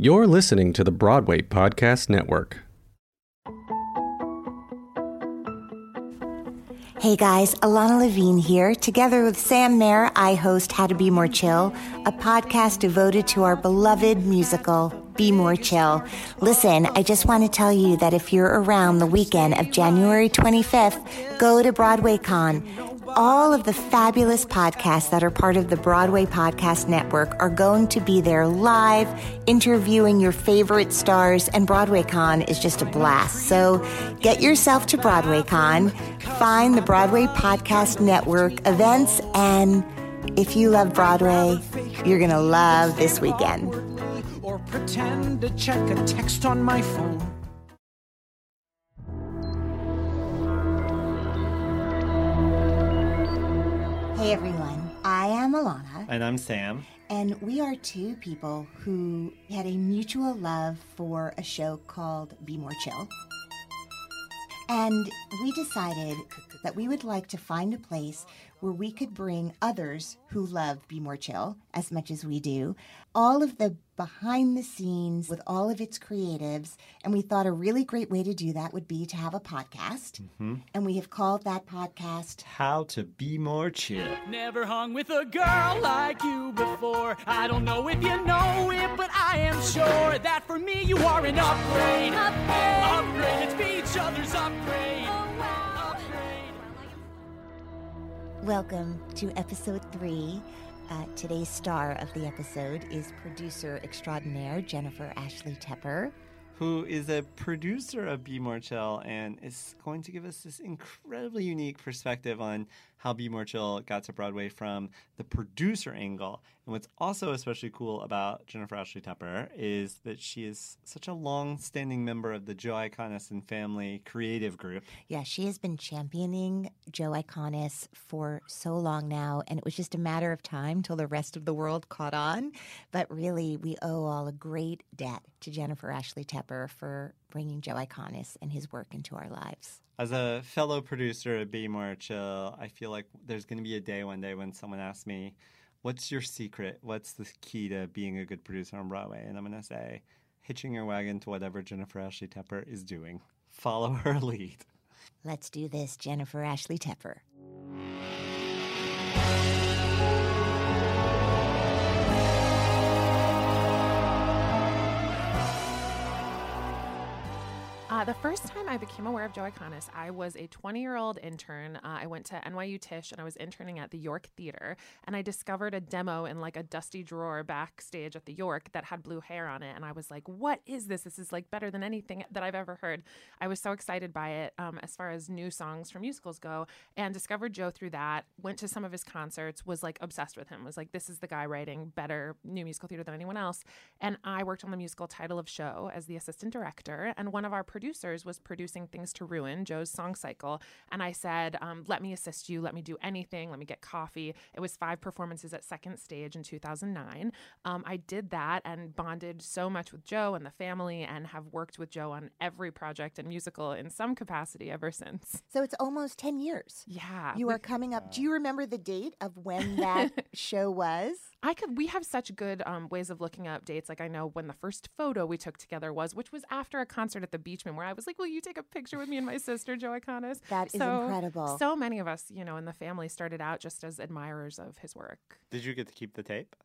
You're listening to the Broadway Podcast Network. Hey guys, Ilana Levine here. Together with Sam Mayer, I host How to Be More Chill, a podcast devoted to our beloved musical, Be More Chill. Listen, I just want to tell you that if you're around the weekend of January 25th, go to Broadway Con. All of the fabulous podcasts that are part of the Broadway Podcast Network are going to be there live, interviewing your favorite stars, and BroadwayCon is just a blast. So get yourself to BroadwayCon, find the Broadway Podcast Network events, and if you love Broadway, you're going to love this weekend. Or pretend to check a text on my phone. Hey everyone, I am Ilana. And I'm Sam. And we are two people who had a mutual love for a show called Be More Chill. And we decided that we would like to find a place where we could bring others who love Be More Chill as much as we do, all of the behind the scenes with all of its creatives. And we thought a really great way to do that would be to have a podcast. Mm-hmm. And we have called that podcast How to be more chill. Never hung with a girl like you before. I don't know if you know it, but I am sure that for me you are an upgrade. Upgrade. Upgrade. Let's be each other's upgrade. Oh, upgrade. Welcome to episode three. Uh, today's star of the episode is producer extraordinaire Jennifer Ashley Tepper. Who is a producer of Be More Chill and is going to give us this incredibly unique perspective on how Be More Chill got to Broadway from the producer angle. And what's also especially cool about Jennifer Ashley Tepper is that she is such a long standing member of the Joe Iconis and family creative group. Yeah, she has been championing Joe Iconis for so long now, and it was just a matter of time till the rest of the world caught on. But really, we owe all a great debt to Jennifer Ashley Tepper for bringing Joe Iconis and his work into our lives. As a fellow producer at Be More Chill, I feel like there's going to be a day one day when someone asks me, What's your secret? What's the key to being a good producer on Broadway? And I'm going to say, hitching your wagon to whatever Jennifer Ashley Tepper is doing. Follow her lead. Let's do this, Jennifer Ashley Tepper. Uh, the first time I became aware of Joe Iconis, I was a 20 year old intern. Uh, I went to NYU Tisch and I was interning at the York Theater. And I discovered a demo in like a dusty drawer backstage at the York that had blue hair on it. And I was like, what is this? This is like better than anything that I've ever heard. I was so excited by it um, as far as new songs from musicals go and discovered Joe through that. Went to some of his concerts, was like obsessed with him, was like, this is the guy writing better new musical theater than anyone else. And I worked on the musical title of show as the assistant director. And one of our producers was producing Things to Ruin, Joe's song cycle. And I said, um, let me assist you. Let me do anything. Let me get coffee. It was five performances at second stage in 2009. Um, I did that and bonded so much with Joe and the family and have worked with Joe on every project and musical in some capacity ever since. So it's almost 10 years. Yeah. You are coming up. Do you remember the date of when that show was? I could. We have such good um, ways of looking up dates. Like I know when the first photo we took together was, which was after a concert at the Beechman, where I was like, "Will you take a picture with me and my sister, Joe Iconis?" That is So- incredible. So many of us, you know, in the family started out just as admirers of his work. Did you get to keep the tape?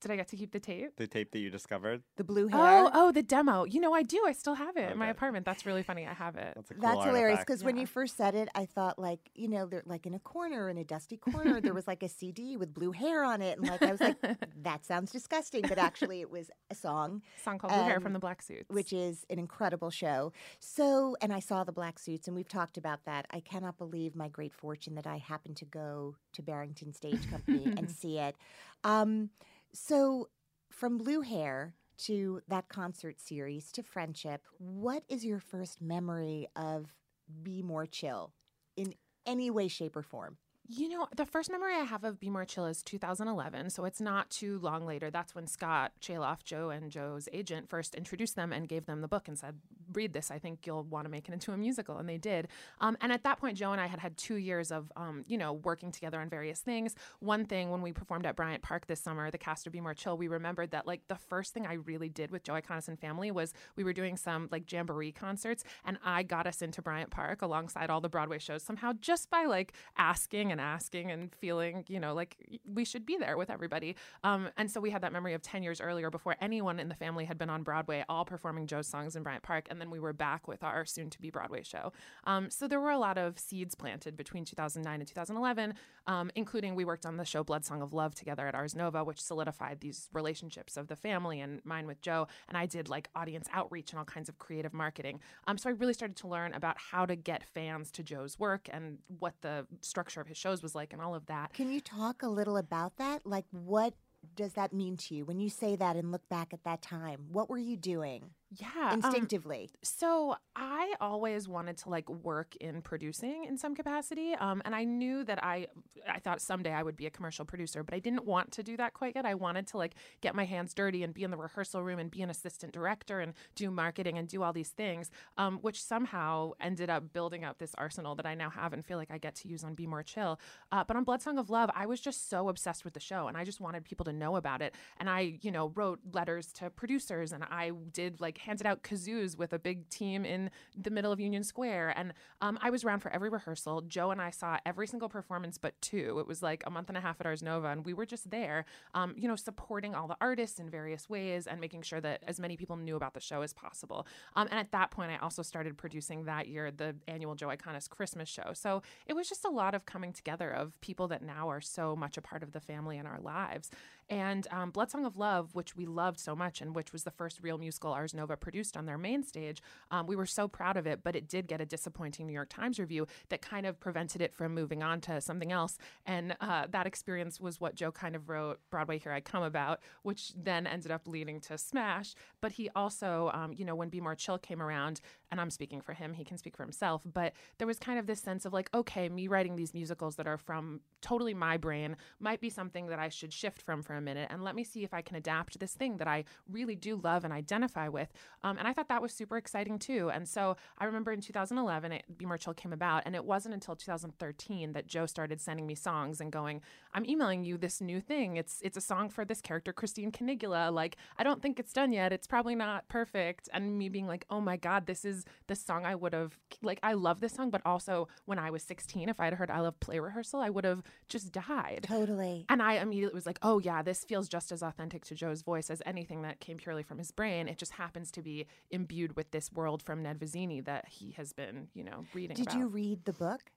Did I get to keep the tape? The tape that you discovered? The blue hair. Oh, oh, the demo. You know, I do. I still have it in my apartment. That's really funny. I have it. That's a cool That's hilarious artifact. because when you first said it, I thought like you know they're like in a corner in a dusty corner. there was like a CD with blue hair on it, and like I was like, that sounds disgusting, but actually it was a song, song called Blue Hair um, from the Black Suits, which is an incredible show. So, and I saw the black suits, and we've talked about that. I cannot believe my great fortune that I happened to go to Barrington Stage Company and see it. Um, so, from blue hair to that concert series to friendship, what is your first memory of Be More Chill in any way, shape, or form? You know, the first memory I have of Be More Chill is 2011, so it's not too long later. That's when Scott Chaloff, Joe and Joe's agent, first introduced them and gave them the book and said, read this, I think you'll want to make it into a musical. And they did. Um, and at that point, Joe and I had had two years of, um, you know, working together on various things. One thing when we performed at Bryant Park this summer, the cast of Be More Chill, we remembered that like the first thing I really did with Joe Iconis family was we were doing some like jamboree concerts, and I got us into Bryant Park alongside all the Broadway shows somehow just by like asking and asking and feeling, you know, like we should be there with everybody. Um, and so we had that memory of 10 years earlier before anyone in the family had been on Broadway, all performing Joe's songs in Bryant Park. And then we were back with our soon to be Broadway show. Um, so there were a lot of seeds planted between 2009 and 2011, um, including we worked on the show Blood Song of Love together at Ars Nova, which solidified these relationships of the family and mine with Joe. And I did like audience outreach and all kinds of creative marketing. Um, so I really started to learn about how to get fans to Joe's work and what the structure of his shows was like and all of that. Can you talk a little about that? Like, what does that mean to you when you say that and look back at that time? What were you doing? Yeah. um, Instinctively. So I always wanted to like work in producing in some capacity, um, and I knew that I I thought someday I would be a commercial producer, but I didn't want to do that quite yet. I wanted to like get my hands dirty and be in the rehearsal room and be an assistant director and do marketing and do all these things, um, which somehow ended up building up this arsenal that I now have and feel like I get to use on Be More Chill. Uh, but on Blood Song of Love, I was just so obsessed with the show, and I just wanted people to know about it. And I, you know, wrote letters to producers, and I did like handed out kazoos with a big team in the middle of Union Square. And um, I was around for every rehearsal. Joe and I saw every single performance but two. It was like a month and a half at Ars Nova, and we were just there, um, you know, supporting all the artists in various ways and making sure that as many people knew about the show as possible. Um, and at that point, I also started producing that year the annual Joe Iconis Christmas show. So it was just a lot of coming together of people that now are so much a part of the family in our lives. And um, Blood Song of Love, which we loved so much and which was the first real musical Ars Nova produced on their main stage, um, we were so proud of it, but it did get a disappointing New York Times review that kind of prevented it from moving on to something else. And uh, that experience was what Joe kind of wrote Broadway Here I Come About, which then ended up leading to Smash. But he also, um, you know, when Be More Chill came around, and I'm speaking for him, he can speak for himself, but there was kind of this sense of like, okay, me writing these musicals that are from totally my brain might be something that I should shift from for a minute and let me see if I can adapt this thing that I really do love and identify with. Um, and I thought that was super exciting too. And so I remember in 2011, it, Be More Chill came about, and it wasn't until 2013 that Joe started sending me songs and going, I'm emailing you this new thing. It's it's a song for this character, Christine Canigula. Like, I don't think it's done yet. It's probably not perfect. And me being like, oh my God, this is the song I would have, like, I love this song, but also when I was 16, if I had heard I Love Play Rehearsal, I would have just died. Totally. And I immediately was like, oh, yeah, this feels just as authentic to Joe's voice as anything that came purely from his brain. It just happens to be imbued with this world from Ned Vizzini that he has been, you know, reading Did about. you read the book?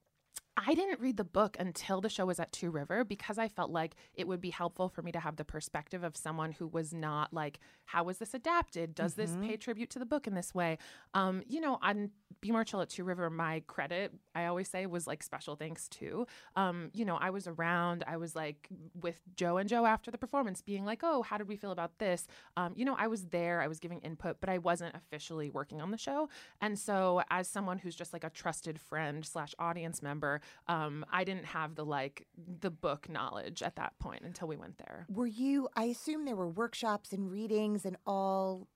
I didn't read the book until the show was at Two River because I felt like it would be helpful for me to have the perspective of someone who was not like, how was this adapted? Does this pay tribute to the book in this way? Um, you know, on Be More Chill at Two River, my credit, I always say, was like special thanks to. Um, you know, I was around, I was like with Joe and Joe after the performance, being like, oh, how did we feel about this? Um, you know, I was there, I was giving input, but I wasn't officially working on the show. And so, as someone who's just like a trusted friend slash audience member, um, I didn't have the like the book knowledge at that point until we went there. Were you, I assume there were workshops and readings and all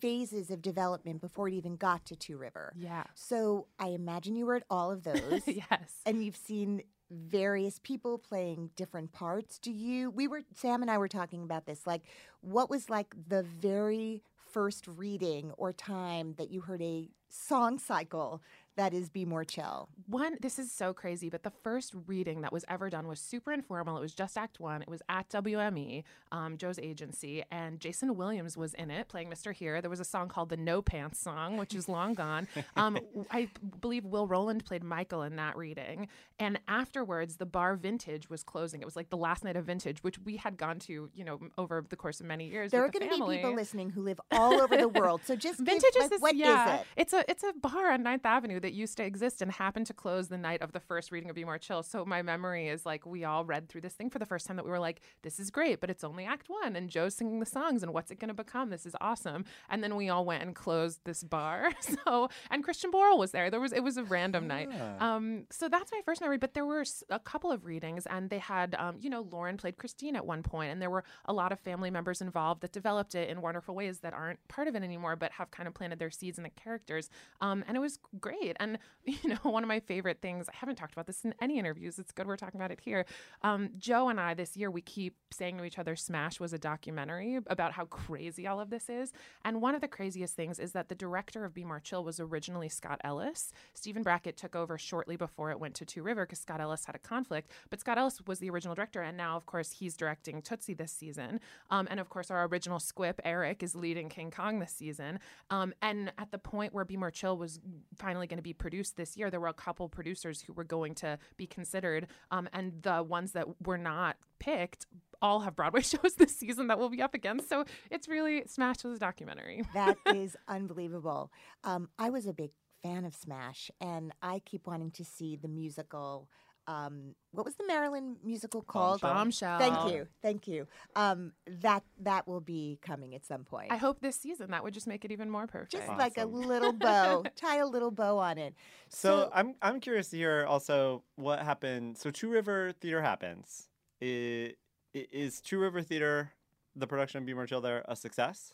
phases of development before it even got to Two River. Yeah. So I imagine you were at all of those. yes. and you've seen various people playing different parts. Do you we were Sam and I were talking about this like what was like the very first reading or time that you heard a song cycle that is Be More Chill? One, this is so crazy, but the first reading that was ever done was super informal. It was just Act One. It was at WME, um, Joe's agency, and Jason Williams was in it playing Mr. Heere. There was a song called the No Pants song, which is long gone. Um, I believe Will Roland played Michael in that reading. And afterwards, the bar Vintage was closing. It was like the last night of Vintage, which we had gone to, you know, over the course of many years. There are going to be people listening who live all over the world. So just give, Vintage is like, this, what is yeah. it? It's a it's a bar on 9th Avenue. They that used to exist and happened to close the night of the first reading of Be More Chill. So my memory is like we all read through this thing for the first time that we were like, this is great, but it's only act one and Joe's singing the songs and what's it going to become? This is awesome. And then we all went and closed this bar. So, and Christian Borle was there. There was, it was a random night. Um, so that's my first memory, but there were a couple of readings and they had, um, you know, Lauren played Christine at one point and there were a lot of family members involved that developed it in wonderful ways that aren't part of it anymore, but have kind of planted their seeds in the characters. Um, and it was great. And, you know, one of my favorite things, I haven't talked about this in any interviews. It's good we're talking about it here. Um, Joe and I this year, we keep saying to each other, Smash was a documentary about how crazy all of this is. And one of the craziest things is that the director of Be More Chill was originally Scott Ellis. Stephen Brackett took over shortly before it went to Two River because Scott Ellis had a conflict. But Scott Ellis was the original director. And now, of course, he's directing Tootsie this season. Um, and of course, our original Squip, Eric, is leading King Kong this season. Um, and at the point where Be More Chill was finally going to be produced this year, there were a couple producers who were going to be considered. Um, and the ones that were not picked all have Broadway shows this season that will be up against. So it's really Smash was a documentary. That is unbelievable. Um, I was a big fan of Smash, and I keep wanting to see the musical. Um, what was the Marilyn musical called? Bombshell. Thank you, thank you. Um, that that will be coming at some point. I hope this season that would just make it even more perfect. Just like a little bow, tie a little bow on it. So, I'm I'm curious to hear also what happened. So Two River Theater happens. I- i- Is Two River Theater, the production of Be More Chill there, a success?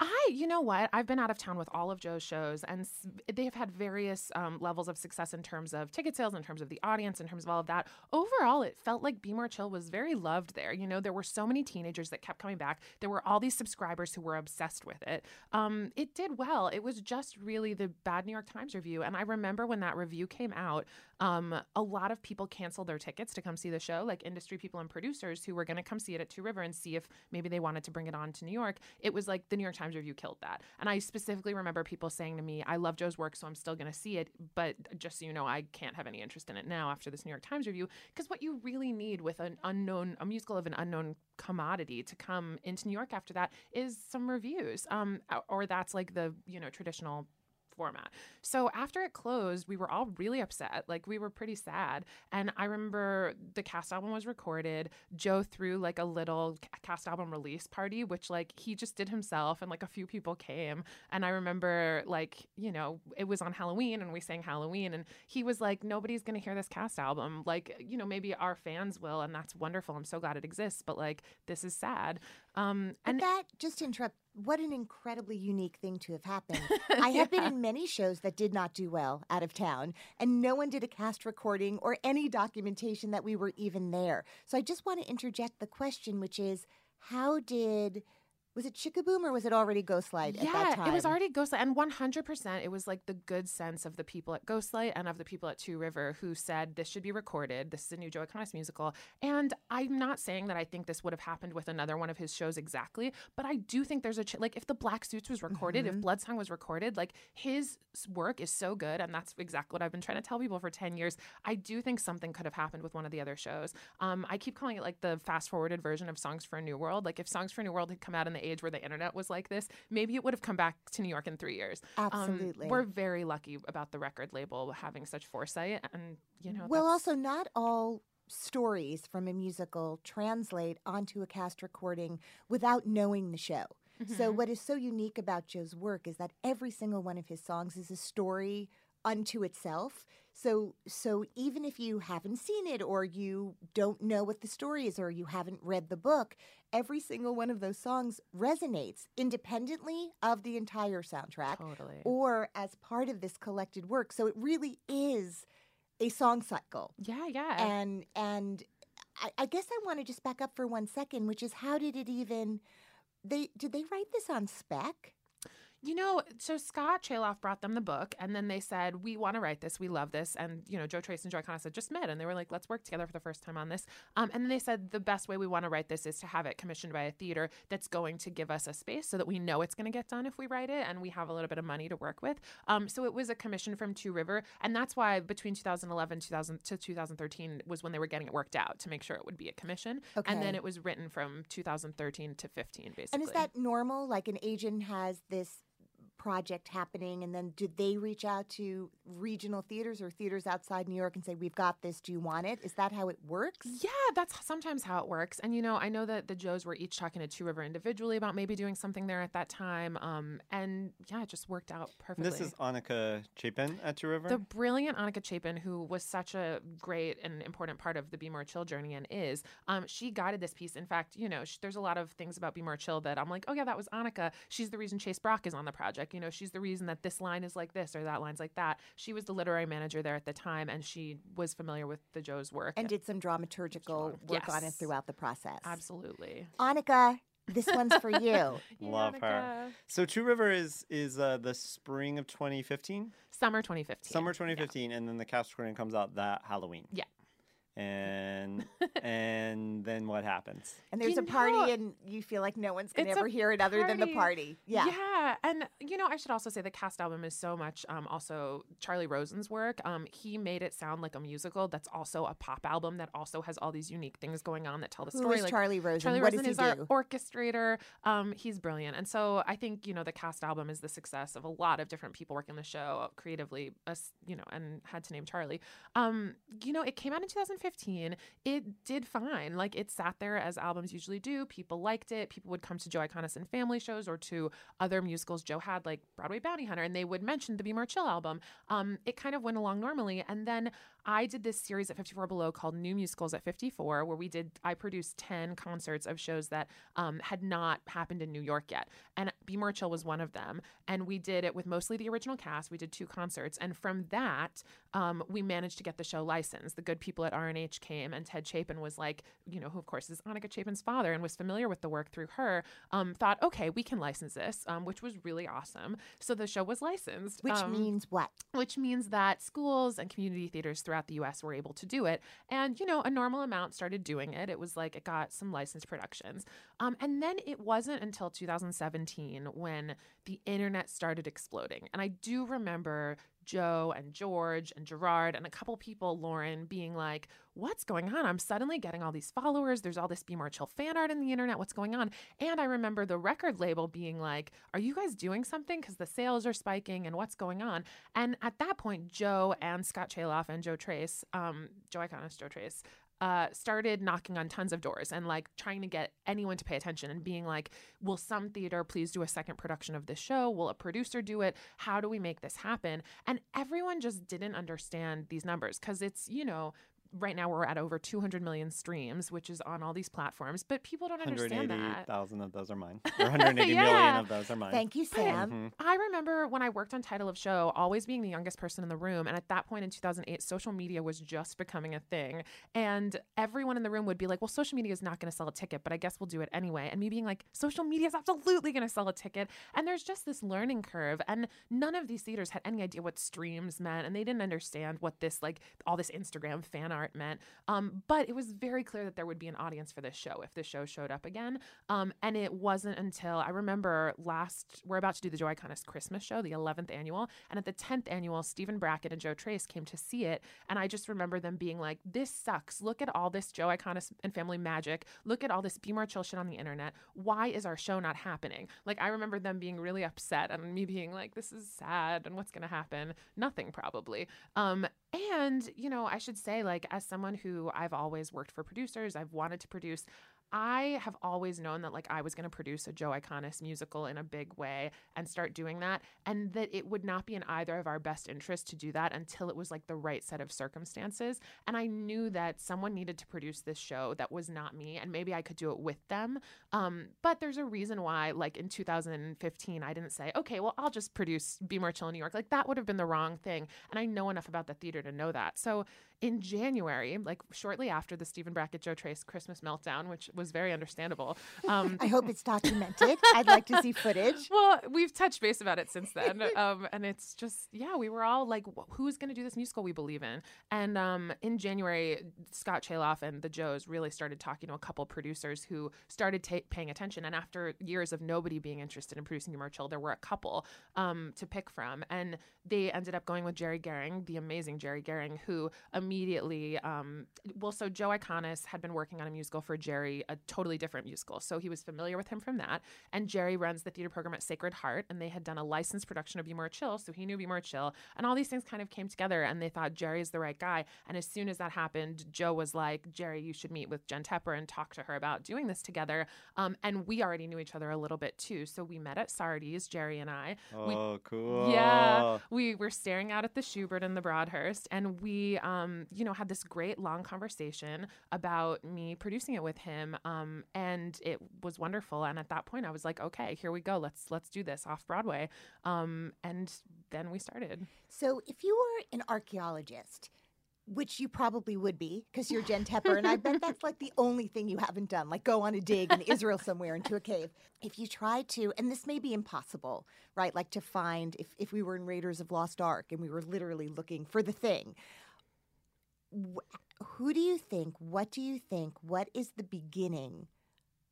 I, you know what? I've been out of town with all of Joe's shows, and they have had various um, levels of success in terms of ticket sales, in terms of the audience, in terms of all of that. Overall, it felt like Be More Chill was very loved there. You know, there were so many teenagers that kept coming back. There were all these subscribers who were obsessed with it. Um, it did well. It was just really the bad New York Times review, and I remember when that review came out, um, a lot of people canceled their tickets to come see the show, like industry people and producers who were going to come see it at Two River and see if maybe they wanted to bring it on to New York. It was like the New York Times review killed that. And I specifically remember people saying to me, I love Joe's work, so I'm still going to see it. But just so you know, I can't have any interest in it now after this New York Times review. Because what you really need with an unknown, a musical of an unknown commodity to come into New York after that is some reviews. Um, or that's like the, you know, traditional format. So after it closed, we were all really upset. Like we were pretty sad. And I remember the cast album was recorded. Joe threw like a little cast album release party, which like he just did himself and like a few people came. And I remember like, you know, it was on Halloween and we sang Halloween and he was like, nobody's going to hear this cast album. Like, you know, maybe our fans will. And that's wonderful. I'm so glad it exists. But like, this is sad. Um, But and that, just to interrupt, what an incredibly unique thing to have happened. I have been in many shows that did not do well out of town, and no one did a cast recording or any documentation that we were even there. So I just want to interject the question, which is how did. Was it Chickaboom or was it already Ghostlight at that yeah, time? it was already Ghostlight, and one hundred percent, it was like the good sense of the people at Ghostlight and of the people at Two River who said this should be recorded. This is a new Joe Iconis musical, and I'm not saying that I think this would have happened with another one of his shows exactly, but I do think there's a ch- like if the Black Suits was recorded, Mm-hmm. if Bloodsong was recorded, like his work is so good, and that's exactly what I've been trying to tell people for ten years. I do think something could have happened with one of the other shows. Um, I keep calling it like the fast forwarded version of Songs for a New World. Like if Songs for a New World had come out in the age where the internet was like this, maybe it would have come back to New York in three years. Um, Absolutely. we're very lucky about the record label having such foresight, and you know. Well, also, not all stories from a musical translate onto a cast recording without knowing the show. So, Mhm. what is so unique about Joe's work is that every single one of his songs is a story unto itself. So, so even if you haven't seen it or you don't know what the story is or you haven't read the book, every single one of those songs resonates independently of the entire soundtrack totally. or as part of this collected work. So, it really is a song cycle yeah, yeah. and and I, I guess I want to just back up for one second, which is how did it even? They did they write this on spec? You know, so Scott Chaloff brought them the book, and then they said, "We want to write this. We love this." And you know, Joe Tracz and Joe Iconis said, just met, and they were like, "Let's work together for the first time on this." Um, and then they said the best way we want to write this is to have it commissioned by a theater that's going to give us a space so that we know it's going to get done if we write it, and we have a little bit of money to work with. Um, so it was a commission from Two River, and that's why between 2011 2000 to 2013 was when they were getting it worked out to make sure it would be a commission, and then it was written from 2013 to 15, basically. And is that normal? Like an agent has this project happening and then did they reach out to regional theaters or theaters outside New York and say we've got this do you want it is that how it works Yeah, that's sometimes how it works. And you know, I know that the Joes were each talking to Two River individually about maybe doing something there at that time. Um, and yeah, it just worked out perfectly. This is Annika Chapin at Two River. the brilliant Annika Chapin, who was such a great and important part of the Be More Chill journey and is, um, she guided this piece. In fact, you know, sh- there's a lot of things about Be More Chill that I'm like, oh yeah, that was Annika. She's the reason Chase Brock is on the project. You know, she's the reason that this line is like this or that line's like that. She was the literary manager there at the time, and she was familiar with the Joe's work. and did some dramaturgical work on it throughout the process Absolutely. Annika this one's for you Love her. So Two River is is uh, the spring of 2015, Summer 2015. summer 2015, and then the cast recording comes out that Halloween. Yeah. And and then what happens? and there's You a party know, and you feel like no one's gonna ever hear it other than the party yeah Yeah. And, you know, I should also say the cast album is so much um, also Charlie Rosen's work. Um, he made it sound like a musical that's also a pop album that also has all these unique things going on that tell the Who story. is like, Charlie Rosen? Charlie What Rosen does he is our orchestrator. Um, he's brilliant. And so I think, you know, the cast album is the success of a lot of different people working the show creatively, us, you know, and had to name Charlie. Um, you know, it came out in 2015. It did fine. Like it sat there as albums usually do. People liked it. People would come to Joe Iconis family shows or to other musicals Joe had, like Broadway Bounty Hunter, and they would mention the Be More Chill album. Um, it kind of went along normally. And then I did this series at 54 Below called New Musicals at 54, where we did, I produced 10 concerts of shows that um, had not happened in New York yet. And Be More Chill was one of them. And we did it with mostly the original cast. We did two concerts. And from that, um, we managed to get the show licensed. The good people at R&H came, and Ted Chapin was like, you know, who of course is Annika Chapin's father and was familiar with the work through her, um, thought, okay, we can license this, um, which was really awesome. So the show was licensed. which um, means what which means that schools and community theaters throughout the US were able to do it. And, you know, a normal amount started doing it. It was like it got some licensed productions. Um, and then it wasn't until 2017 when the internet started exploding. And I do remember Joe and George and Gerard and a couple people, Lauren, being like, What's going on? I'm suddenly getting all these followers. There's all this Be More Chill fan art in the internet. What's going on? And I remember the record label being like, Are you guys doing something? Because the sales are spiking and what's going on? And at that point, Joe and Scott Chaloff and Joe Tracz, um, Joe Iconis, Joe Tracz, uh, started knocking on tons of doors and like trying to get anyone to pay attention and being like, will some theater please do a second production of this show? Will a producer do it? How do we make this happen? And everyone just didn't understand these numbers because it's, you know, right now we're at over 200 million streams, which is on all these platforms, but people don't understand that. 180,000 of those are mine. Or 180 million Yeah. of those are mine. thank you sam Mm-hmm. I remember when I worked on Title of Show, always being the youngest person in the room. And at that point in 2008, social media was just becoming a thing. And everyone in the room would be like, well, social media is not going to sell a ticket, but I guess we'll do it anyway. And me being like, social media is absolutely going to sell a ticket. And there's just this learning curve. And none of these theaters had any idea what streams meant. And they didn't understand what this, like, all this Instagram fan art meant. Um, but it was very clear that there would be an audience for this show if the show showed up again. Um, and it wasn't until I remember last, we're about to do the Joe Iconis Christmas show, the 11th annual. And at the 10th annual, Stephen Brackett and Joe Tracz came to see it. And I just remember them being like, this sucks. Look at all this Joe Iconis and family magic. Look at all this Be More Chill shit on the internet. Why is our show not happening? Like, I remember them being really upset and me being like, this is sad and what's going to happen? Nothing, probably. Um, and, you know, I should say, like, as someone who I've always worked for producers, I've wanted to produce. I have always known that like I was going to produce a Joe Iconis musical in a big way and start doing that and that it would not be in either of our best interests to do that until it was like the right set of circumstances and I knew that someone needed to produce this show that was not me and maybe I could do it with them um, but there's a reason why like in 2015 I didn't say okay well I'll just produce Be More Chill in New York like that would have been the wrong thing and I know enough about the theater to know that so in January, like shortly after the Stephen Brackett Joe Tracz Christmas meltdown, which was very understandable. Um, i hope it's documented i'd like to see footage well, we've touched base about it since then, um, and it's just yeah, we were all like, "Who's going to do this musical we believe in?" And um, in January, Scott Chaloff and the Joes really started talking to a couple producers who started ta- paying attention. And after years of nobody being interested in producing Be More Chill, there were a couple um, to pick from, and they ended up going with Jerry Goehring, the amazing Jerry Goehring, who immediately, um, well, so Joe Iconis had been working on a musical for Jerry a totally different musical. So he was familiar with him from that. And Jerry runs the theater program at Sacred Heart, and they had done a licensed production of Be More Chill, so he knew Be More Chill. And all these things kind of came together, and they thought Jerry is the right guy. And as soon as that happened, Joe was like, Jerry, you should meet with Jen Tepper and talk to her about doing this together. Um, and we already knew each other a little bit too. So we met at Sardi's, Jerry and I. We Oh, cool. yeah, we were staring out at the Shubert and the Broadhurst, and we, um, you know, had this great long conversation about me producing it with him, um, and it was wonderful. And at that point, I was like, okay, here we go. Let's let's do this off Broadway. Um, and then we started. So, if you were an archaeologist, which you probably would be because you're Jen Tepper, and I bet that's like the only thing you haven't done, like go on a dig in Israel somewhere into a cave. If you try to, and this may be impossible, right? Like to find, if, if we were in Raiders of Lost Ark and we were literally looking for the thing, who do you think, what do you think, what is the beginning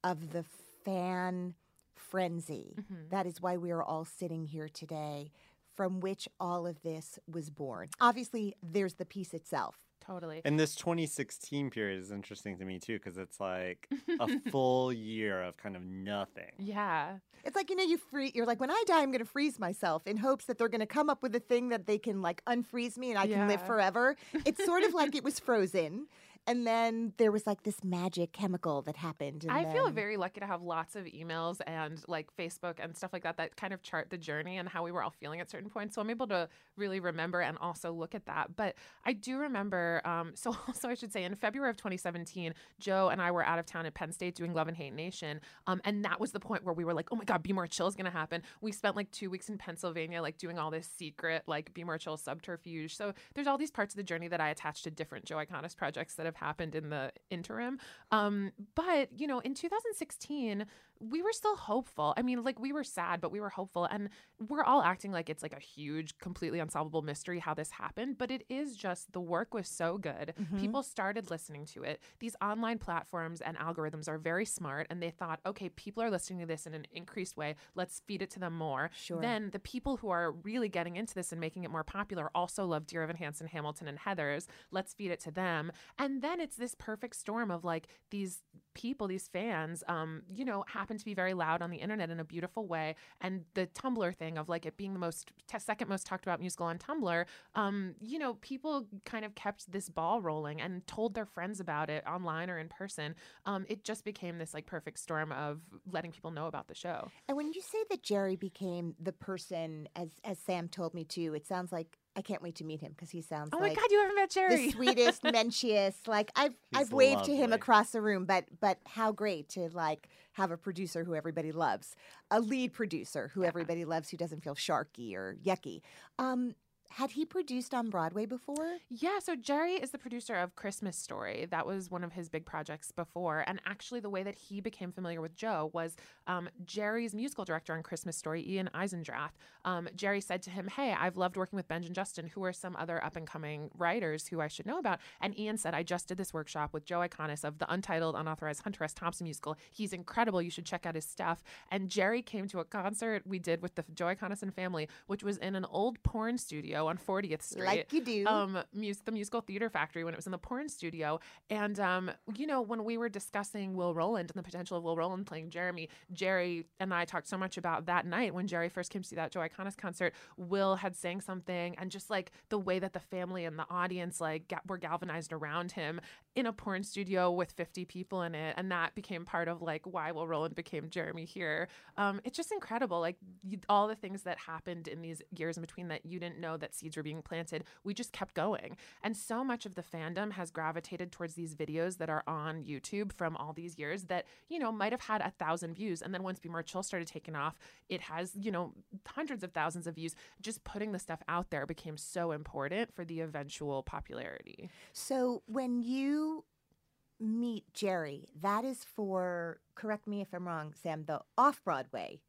of the fan frenzy? Mm-hmm. That is why we are all sitting here today, from which all of this was born. Obviously, there's the piece itself. Totally. And this 2016 period is interesting to me too because it's like a full year of kind of nothing. yeah. It's like you know, you free. You're like, when I die, I'm going to freeze myself in hopes that they're going to come up with a thing that they can like unfreeze me and I can live forever. It's sort of like it was frozen, and then there was like this magic chemical that happened. And I feel very lucky to have lots of emails and like Facebook and stuff like that that kind of chart the journey and how we were all feeling at certain points. So I'm able to really remember and also look at that. But I do remember. Um, so also I should say in February of 2017, Joe and I were out of town at Penn State doing Love in Hate Nation, um, and that was the point where we were like, oh my God, Be More Chill is going to happen. We spent like two weeks in Pennsylvania, like doing all this secret like Be More Chill subterfuge. So there's all these parts of the journey that I attach to different Joe Iconis projects that have happened in the interim. Um, but you know, in 2016, we were still hopeful. I mean, like we were sad, but we were hopeful, and we're all acting like it's like a huge, completely unsolvable mystery how this happened. But it is just the work was so good. Mm-hmm. People started listening to it. These online platforms and algorithms are very smart, and they thought, okay, people are listening to this in an increased way. Let's feed it to them more. Sure. Then the people who are really getting into this and making it more popular also love Dear Evan Hansen, Hamilton, and Heathers. Let's feed it to them. And then it's this perfect storm of like these people, these fans, um, you know, happen to be very loud on the internet in a beautiful way. And the Tumblr thing of like it being the most second most talked about musical on Tumblr, um, you know, people kind of kept this ball rolling and told their friends about it online or in person. Um, it just became this like perfect storm of letting people know about the show. And when you say that Jerry became the person, as as Sam told me too, it sounds like I can't wait to meet him because he sounds Oh like my God, you haven't met Jerry. the sweetest, menchiest. Like I've He's I've waved to him across the room, but but how great to like have a producer who everybody loves, a lead producer who everybody loves, who doesn't feel sharky or yucky. Um, had he produced on Broadway before? Yeah, so Jerry is the producer of Christmas Story. That was one of his big projects before. And actually, the way that he became familiar with Joe was um, Jerry's musical director on Christmas Story, Ian Eisendrath. Um, Jerry said to him, Hey, I've loved working with Benj and Justin. Who are some other up and coming writers who I should know about? And Ian said, I just did this workshop with Joe Iconis of the untitled, unauthorized Hunter S. Thompson musical. He's incredible. You should check out his stuff. And Jerry came to a concert we did with the Joe Iconis and family, which was in an old porn studio on 40th Street. Like you do. um mus- the musical theater factory when it was in the porn studio. And um you know when we were discussing will roland and the potential of will roland playing jeremy jerry and i talked so much about that night when jerry first came to see that joe iconis concert will had sang something and just like the way that the family and the audience like were galvanized around him in a porn studio with 50 people in it. And that became part of like why will roland became jeremy Heere. Um it's just incredible. Like you, all the things that happened in these years in between that you didn't know that seeds were being planted we just kept going. And so much of the fandom has gravitated towards these videos that are on youtube from all these years that you know might have had a thousand views. And then once be more chill started taking off it has you know hundreds of thousands of views. Just putting the stuff out there became so important for the eventual popularity. So when you meet Jerry, that is for correct me if I'm wrong, Sam, the off Broadway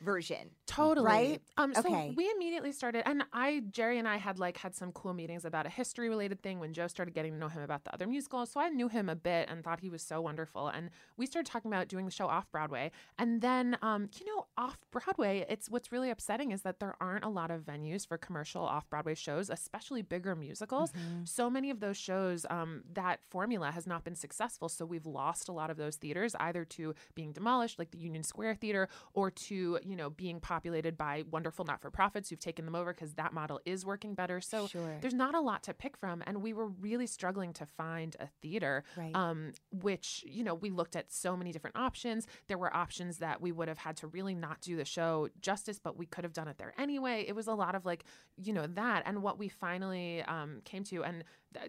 version. Totally. Right? Um, so Okay. we immediately started, and I, Jerry and I had like had some cool meetings about a history related thing when Joe started getting to know him about the other musicals. So I knew him a bit and thought he was so wonderful. And we started talking about doing the show off Broadway. And then, um, you know, off Broadway, it's what's really upsetting is that there aren't a lot of venues for commercial off Broadway shows, especially bigger musicals. So many of those shows, um, that formula has not been successful. So we've lost a lot of those theaters either to being demolished, like the Union Square Theater, or to, you know, being populated by wonderful not for profits who've taken them over because that model is working better. So Sure. there's not a lot to pick from. And we were really struggling to find a theater, Right. um, which, you know, we looked at so many different options. There were options that we would have had to really not do the show justice, but we could have done it there anyway. It was a lot of like, you know, that. And what we finally um, came to, and,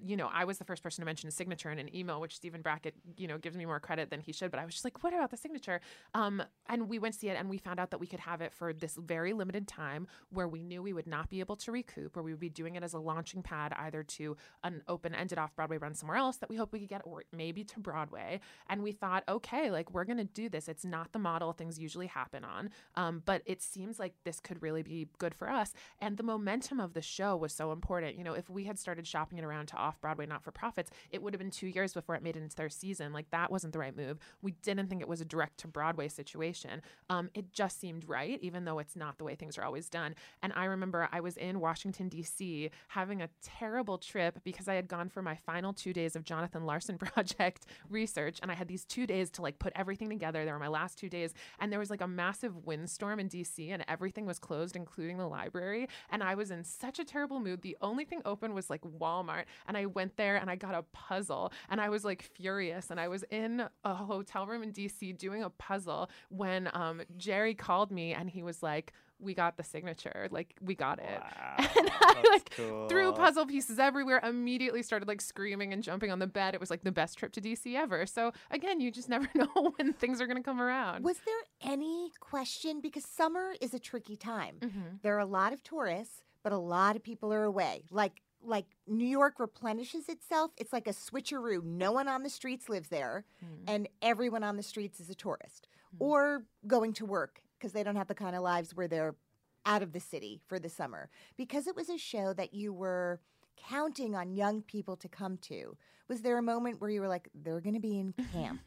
you know, I was the first person to mention a signature in an email, which Stephen Brackett, you know, gives me more credit than he should. But I was just like, what about the signature? Um, and we went to see it and we found out that we could have it for this very limited time where we knew we would not be able to recoup, or we would be doing it as a launching pad either to an open ended off Broadway run somewhere else that we hope we could get, or maybe to Broadway. And we thought, okay, like we're going to do this. It's not the model things usually happen on, um, but it seems like this could really be good for us. And the momentum of the show was so important. You know, if we had started shopping it around to off Broadway not for profits, it would have been two years before it made it into their season. Like that wasn't the right move. We didn't think it was a direct to Broadway situation. Um, it just seemed right, even though it's not the way things are always done. And I remember I was in Washington, D.C., having a terrible trip because I had gone for my final two days of Jonathan Larson Project research. And I had these two days to like put everything together. They were my last two days. And there was like a massive windstorm in D.C., and everything was closed, including the library. And I was in such a terrible mood. The only thing open was like Walmart. And I went there and I got a puzzle. And I was like furious. And I was in a hotel room in D.C. doing a puzzle when um, Jerry called me and he was like, we got the signature. Like, we got it. and I like cool. threw puzzle pieces everywhere, immediately started like screaming and jumping on the bed. It was like the best trip to DC ever. So, again, you just never know when things are going to come around. Was there any question? Because summer is a tricky time. Mm-hmm. There are a lot of tourists, but a lot of people are away. Like like New York replenishes itself. It's like a switcheroo. No one on the streets lives there, Mm-hmm. and everyone on the streets is a tourist or going to work because they don't have the kind of lives where they're out of the city for the summer. Because it was a show that you were counting on young people to come to. Was there a moment where you were like, they're going to be in camp?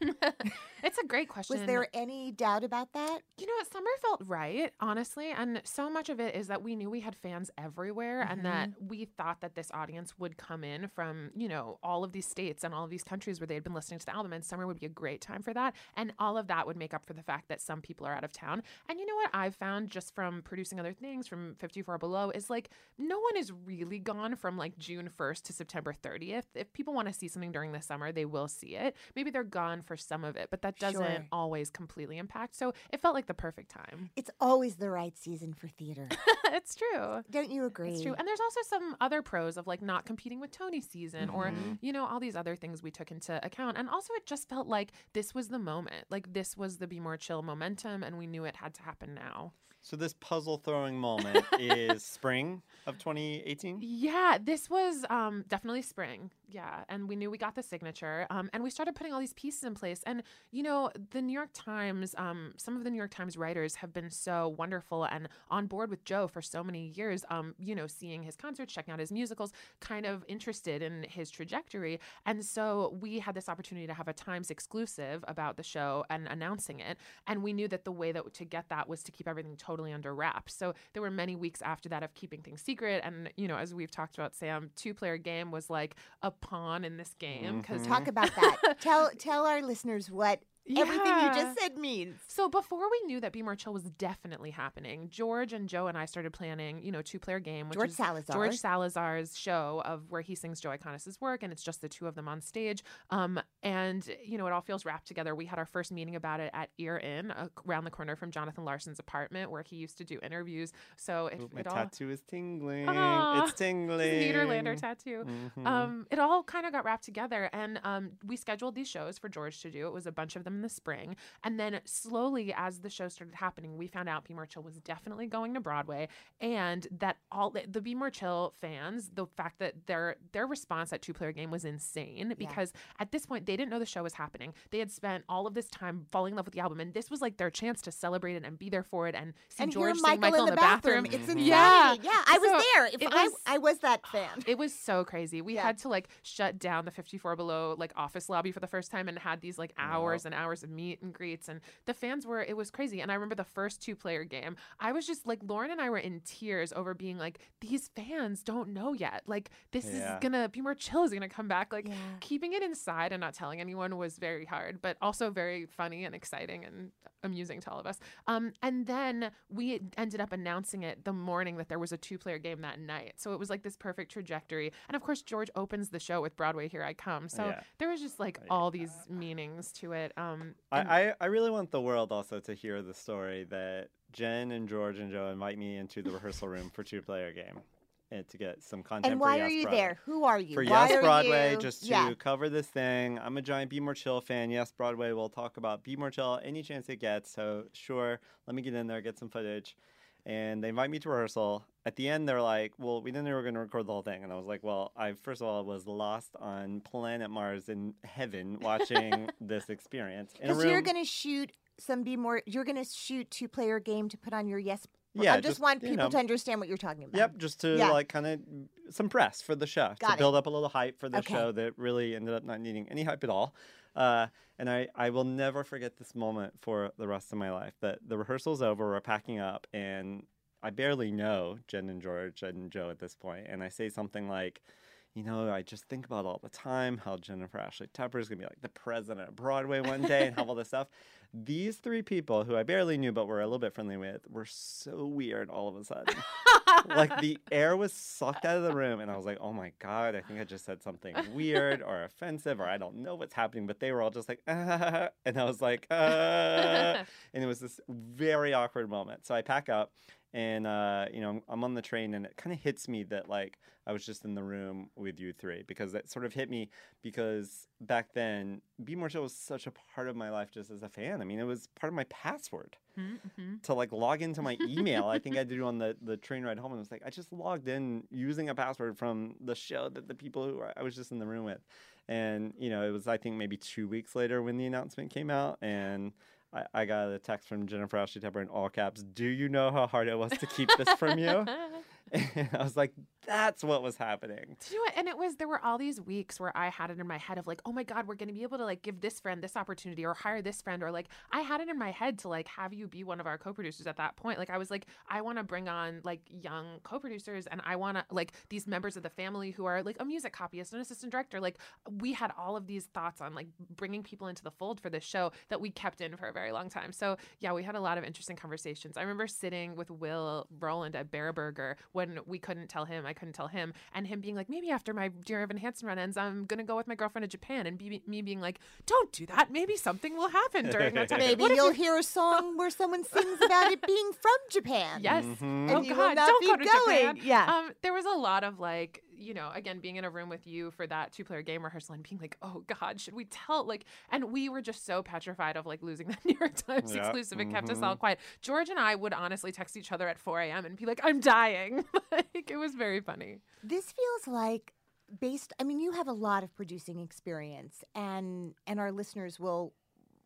it's a great question. was there any doubt about that? You know, what? summer felt right, honestly. And so much of it is that we knew we had fans everywhere and that mm-hmm. we thought that this audience would come in from, you know, all of these states and all of these countries where they had been listening to the album. And summer would be a great time for that. And all of that would make up for the fact that some people are out of town. And you know what I've found just from producing other things from 54 Below is like no one is really gone from like June 1st to September 30th. If people want to see something during the summer, they will see it. Maybe they're gone for some of it, but that doesn't Sure. always completely impact. So it felt like the perfect time. It's always the right season for theater. it's true. Don't you agree? It's true. And there's also some other pros of like not competing with Tony season or, mm-hmm. you know, all these other things we took into account. And also, it just felt like this was the moment. Like, this was the Be More Chill momentum, and we knew it had to happen now. So this puzzle throwing moment is spring of 2018. Yeah, this was um, definitely spring. Yeah, and we knew we got the signature, um, and we started putting all these pieces in place. And you know, the New York Times, um, some of the New York Times writers have been so wonderful and on board with Joe for so many years. Um, you know, seeing his concerts, checking out his musicals, kind of interested in his trajectory. And so we had this opportunity to have a Times exclusive about the show and announcing it. And we knew that the way that to get that was to keep everything totally under wraps. So there were many weeks after that of keeping things secret. And you know, as we've talked about, Sam, two player game was like a pawn in this game because mm-hmm. Talk about that. tell tell our listeners what everything you just said means. So before we knew that Be More Chill was definitely happening, George and Joe and I started planning, you know, two player game, which George is Salazar. George Salazar's show of where he sings Joe Iconis's work, and it's just the two of them on stage. Um, and you know, it all feels wrapped together. We had our first meeting about it at Ear Inn, uh, around the corner from Jonathan Larson's apartment, where he used to do interviews. So it, Ooh, my it all tattoo is tingling. Aw, it's tingling. Nederlander tattoo. Um, it all kind of got wrapped together, and um, we scheduled these shows for George to do. It was a bunch of them sometime in the spring. And then slowly, as the show started happening, we found out Be More Chill was definitely going to Broadway, and that all the Be More Chill fans, the fact that their their response at Two Player Game was insane because at this point they didn't know the show was happening. They had spent all of this time falling in love with the album, and this was like their chance to celebrate it and be there for it and see and George hear sing Michael in the, bathroom. It's mm-hmm. insanity. Yeah. Yeah, I was So there. If it I, was- I was that fan. It was so crazy. We Yeah. had to like shut down the 54 below like office lobby for the first time and had these like hours and hours of meet and greets and the fans were it was crazy. And I remember the first two player game. I was just like Lauren and I were in tears over being like these fans don't know yet. Like this Yeah. is going to be more chill is going to come back. Like Yeah. keeping it inside and not telling anyone was very hard, but also very funny and exciting and amusing to all of us. Um, and then we ended up announcing it the morning that there was a two player game that night. So it was like this perfect trajectory. And of course, George opens the show with Broadway Here I Come. So Yeah. there was just like all these meanings to it. Um, Um, and- I, I, I really want the world also to hear the story that Jen and George and Joe invite me into the rehearsal room for two player game and to get some content. And for why Yes are you Broadway. there? Who are you? For Why Yes are Broadway, you- just to yeah. cover this thing. I'm a giant Be More Chill fan. Yes Broadway will talk about Be More Chill any chance it gets. So sure, let me get in there, get some footage. And they invite me to rehearsal. At the end, they're like, "Well, we didn't know we were going to record the whole thing." And I was like, "Well, I first of all was lost on planet Mars in heaven watching this experience Because you're going to shoot some be more. You're going to shoot two player game to put on your yes. Yeah, I just, just, want you people know. to understand what you're talking about. Yep, just to Yeah. like kind of some press for the show Got to it. build up a little hype for the Okay. show that really ended up not needing any hype at all. Uh, and I, I will never forget this moment for the rest of my life. That the rehearsal's over, we're packing up, and I barely know Jen and George and Joe at this point, and I say something like. You know, I just think about all the time how Jennifer Ashley Tepper is gonna be like the president of Broadway one day and have all this stuff. These three people who I barely knew but were a little bit friendly with were so weird all of a sudden like the air was sucked out of the room and i was like oh my god i think i just said something weird or offensive or i don't know what's happening but they were all just like ah, and i was like uh, and it was this very awkward moment. So i pack up and uh, you know I'm, I'm on the train and it kind of hits me that like i was just in the room with you three because that sort of hit me because back then be more chill was such a part of my life just as a fan. I mean it was part of my password Mhm. to like log into my email. I think I did on the, the train ride home and it was like I just logged in using a password from the show that the people who I was just in the room with. And, you know, it was I think maybe two weeks later when the announcement came out and I, I got a text from Jennifer Ashley Tepper in all caps. Do you know how hard it was to keep this from you? And I was like, that's what was happening. Do you know what? And it was there were all these weeks where I had it in my head of like, oh my God, we're gonna be able to like give this friend this opportunity or hire this friend or like I had it in my head to like have you be one of our co-producers at that point. Like I was like, I want to bring on like young co-producers and I want to like these members of the family who are like a music copyist, an assistant director. Like we had all of these thoughts on like bringing people into the fold for this show that we kept in for a very long time. So yeah, we had a lot of interesting conversations. I remember sitting with Will Roland at Bareburger when we couldn't tell him, I couldn't tell him, and him being like, maybe after my Dear Evan Hansen run ends, I'm gonna go with my girlfriend to Japan, and be, me being like, don't do that. Maybe something will happen during that time. Maybe What you'll you- hear a song where someone sings about it being from Japan. Yes. Mhm. Oh And you will God, not don't be go to going. Japan. Yeah. Um, there was a lot of like, you know, again, being in a room with you for that two-player game rehearsal and being like, oh God, should we tell? Like, and we were just so petrified of like losing that New York Times Yeah. exclusive. It kept us Mm-hmm. all quiet. George and I would honestly text each other at 4 a.m. and be like, I'm dying. like, it was very funny. This feels like based I mean you have a lot of producing experience and and our listeners will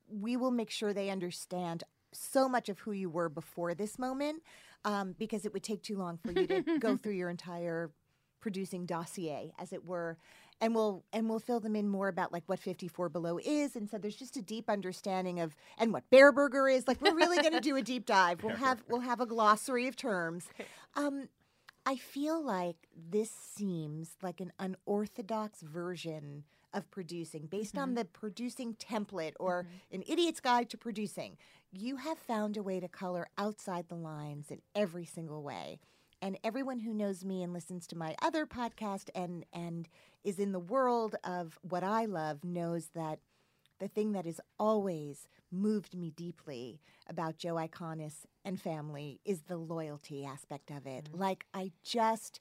we will make sure they understand so much of who you were before this moment um, because it would take too long for you to go through your entire producing dossier as it were and we'll and we'll fill them in more about like what 54 below is. And so there's just a deep understanding of and what Bareburger is. Like we're really going to do a deep dive. We'll have we'll have a glossary of terms. Um, I feel like this seems like an unorthodox version of producing based on the producing template or an idiot's guide to producing. You have found a way to color outside the lines in every single way. And everyone who knows me and listens to my other podcast and and is in the world of what I love knows that the thing that has always moved me deeply about Joe Iconis and family is the loyalty aspect of it. Mm-hmm. Like, I just,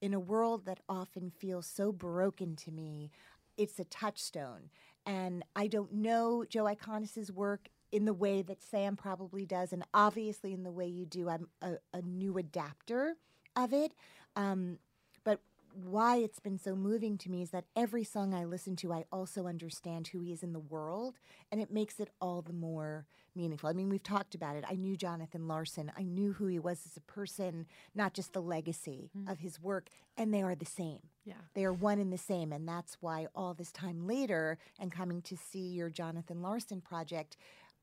in a world that often feels so broken to me, it's a touchstone. And I don't know Joe Iconis's work in the way that Sam probably does, and obviously in the way you do. I'm a, a new adapter of it. Um, but why it's been so moving to me is that every song I listen to, I also understand who he is in the world, and it makes it all the more meaningful. I mean, we've talked about it. I knew Jonathan Larson, I knew who he was as a person, not just the legacy mm. of his work, and they are the same. Yeah. They are one and the same, and that's why all this time later, and coming to see your Jonathan Larson project,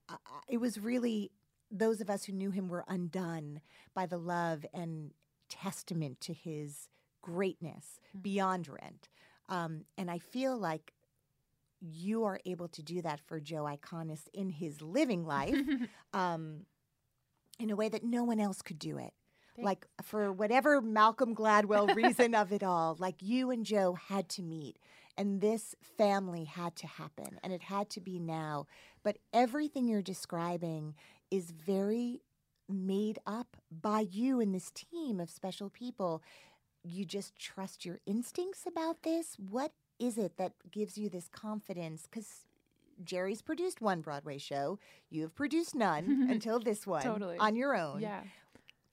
uh, it was really those of us who knew him were undone by the love and testament to his greatness mm-hmm. beyond rent. Um, and I feel like you are able to do that for Joe Iconis in his living life um, in a way that no one else could do it. Thanks. Like, for whatever Malcolm Gladwell reason of it all, like you and Joe had to meet, and this family had to happen, and it had to be now. But everything you're describing is very made up by you and this team of special people you just trust your instincts about this? What is it that gives you this confidence? Because Jerry's produced one Broadway show, you have produced none until this one totally. on your own. Yeah.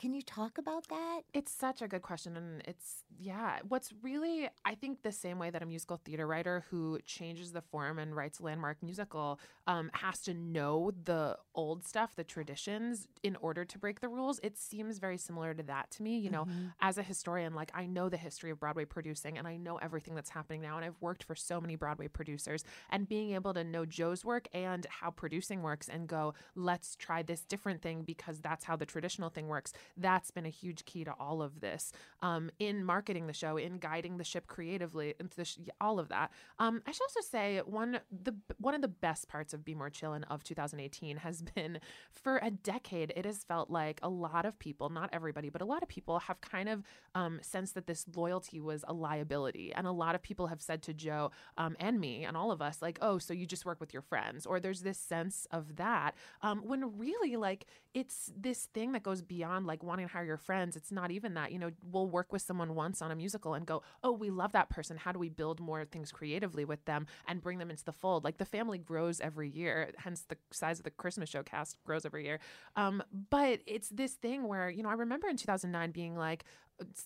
Can you talk about that? It's such a good question. And it's, yeah, what's really, I think, the same way that a musical theater writer who changes the form and writes a landmark musical um, has to know the old stuff, the traditions, in order to break the rules. It seems very similar to that to me. You know, mm-hmm. as a historian, like I know the history of Broadway producing and I know everything that's happening now. And I've worked for so many Broadway producers. And being able to know Joe's work and how producing works and go, let's try this different thing because that's how the traditional thing works that's been a huge key to all of this um, in marketing the show, in guiding the ship creatively, into sh- all of that. Um, I should also say one the one of the best parts of Be More Chill and of 2018 has been for a decade. It has felt like a lot of people, not everybody, but a lot of people have kind of um, sensed that this loyalty was a liability, and a lot of people have said to Joe um, and me and all of us, like, "Oh, so you just work with your friends," or there's this sense of that um, when really like it's this thing that goes beyond like wanting to hire your friends. It's not even that. You know, we'll work with someone once on a musical and go, oh, we love that person. How do we build more things creatively with them and bring them into the fold? Like the family grows every year, hence the size of the Christmas show cast grows every year. Um, but it's this thing where, you know, I remember in 2009 being like,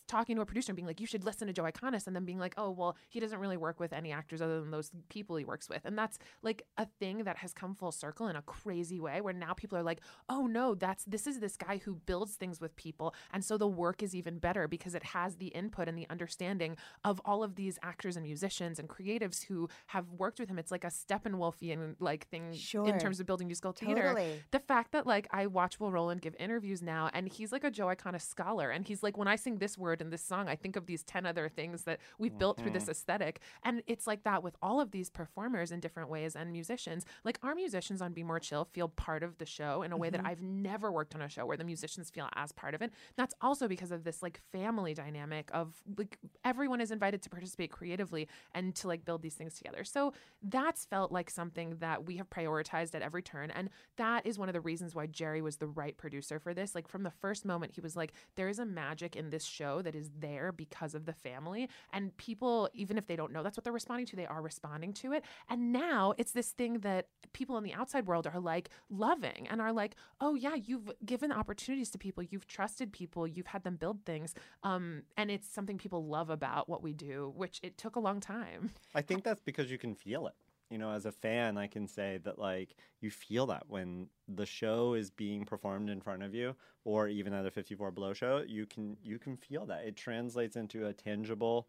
talking to a producer and being like, you should listen to Joe Iconis, and then being like, oh, well, he doesn't really work with any actors other than those people he works with. And that's like a thing that has come full circle in a crazy way where now people are like, oh no, that's this is this guy who builds things with people. And so the work is even better because it has the input and the understanding of all of these actors and musicians and creatives who have worked with him. It's like a Steppenwolfian like thing sure. in terms of building musical theater. Totally. The fact that like I watch Will Roland give interviews now and he's like a Joe Iconis scholar and he's like, when I sing this word in this song, I think of these 10 other things that we've mm-hmm. built through this mm-hmm. aesthetic. And it's like that with all of these performers in different ways and musicians. Like our musicians on Be More Chill feel part of the show in a way mm-hmm. that I've never worked on a show where the musicians feel as part of it. That's also because of this like family dynamic of like everyone is invited to participate creatively and to like build these things together. So that's felt like something that we have prioritized at every turn. And that is one of the reasons why Jerry was the right producer for this. Like from the first moment, he was like, there is a magic in this show that is there because of the family. And people, even if they don't know that's what they're responding to, they are responding to it. And now it's this thing that people in the outside world are like loving and are like, oh, yeah, you've given opportunities to people, you've trusted people, you've had them build things. Um, and it's something people love about what we do, which it took a long time. I think that's because you can feel it you know, as a fan, I can say that like you feel that when the show is being performed in front of you, or even at a 54 Below show, you can you can feel that. It translates into a tangible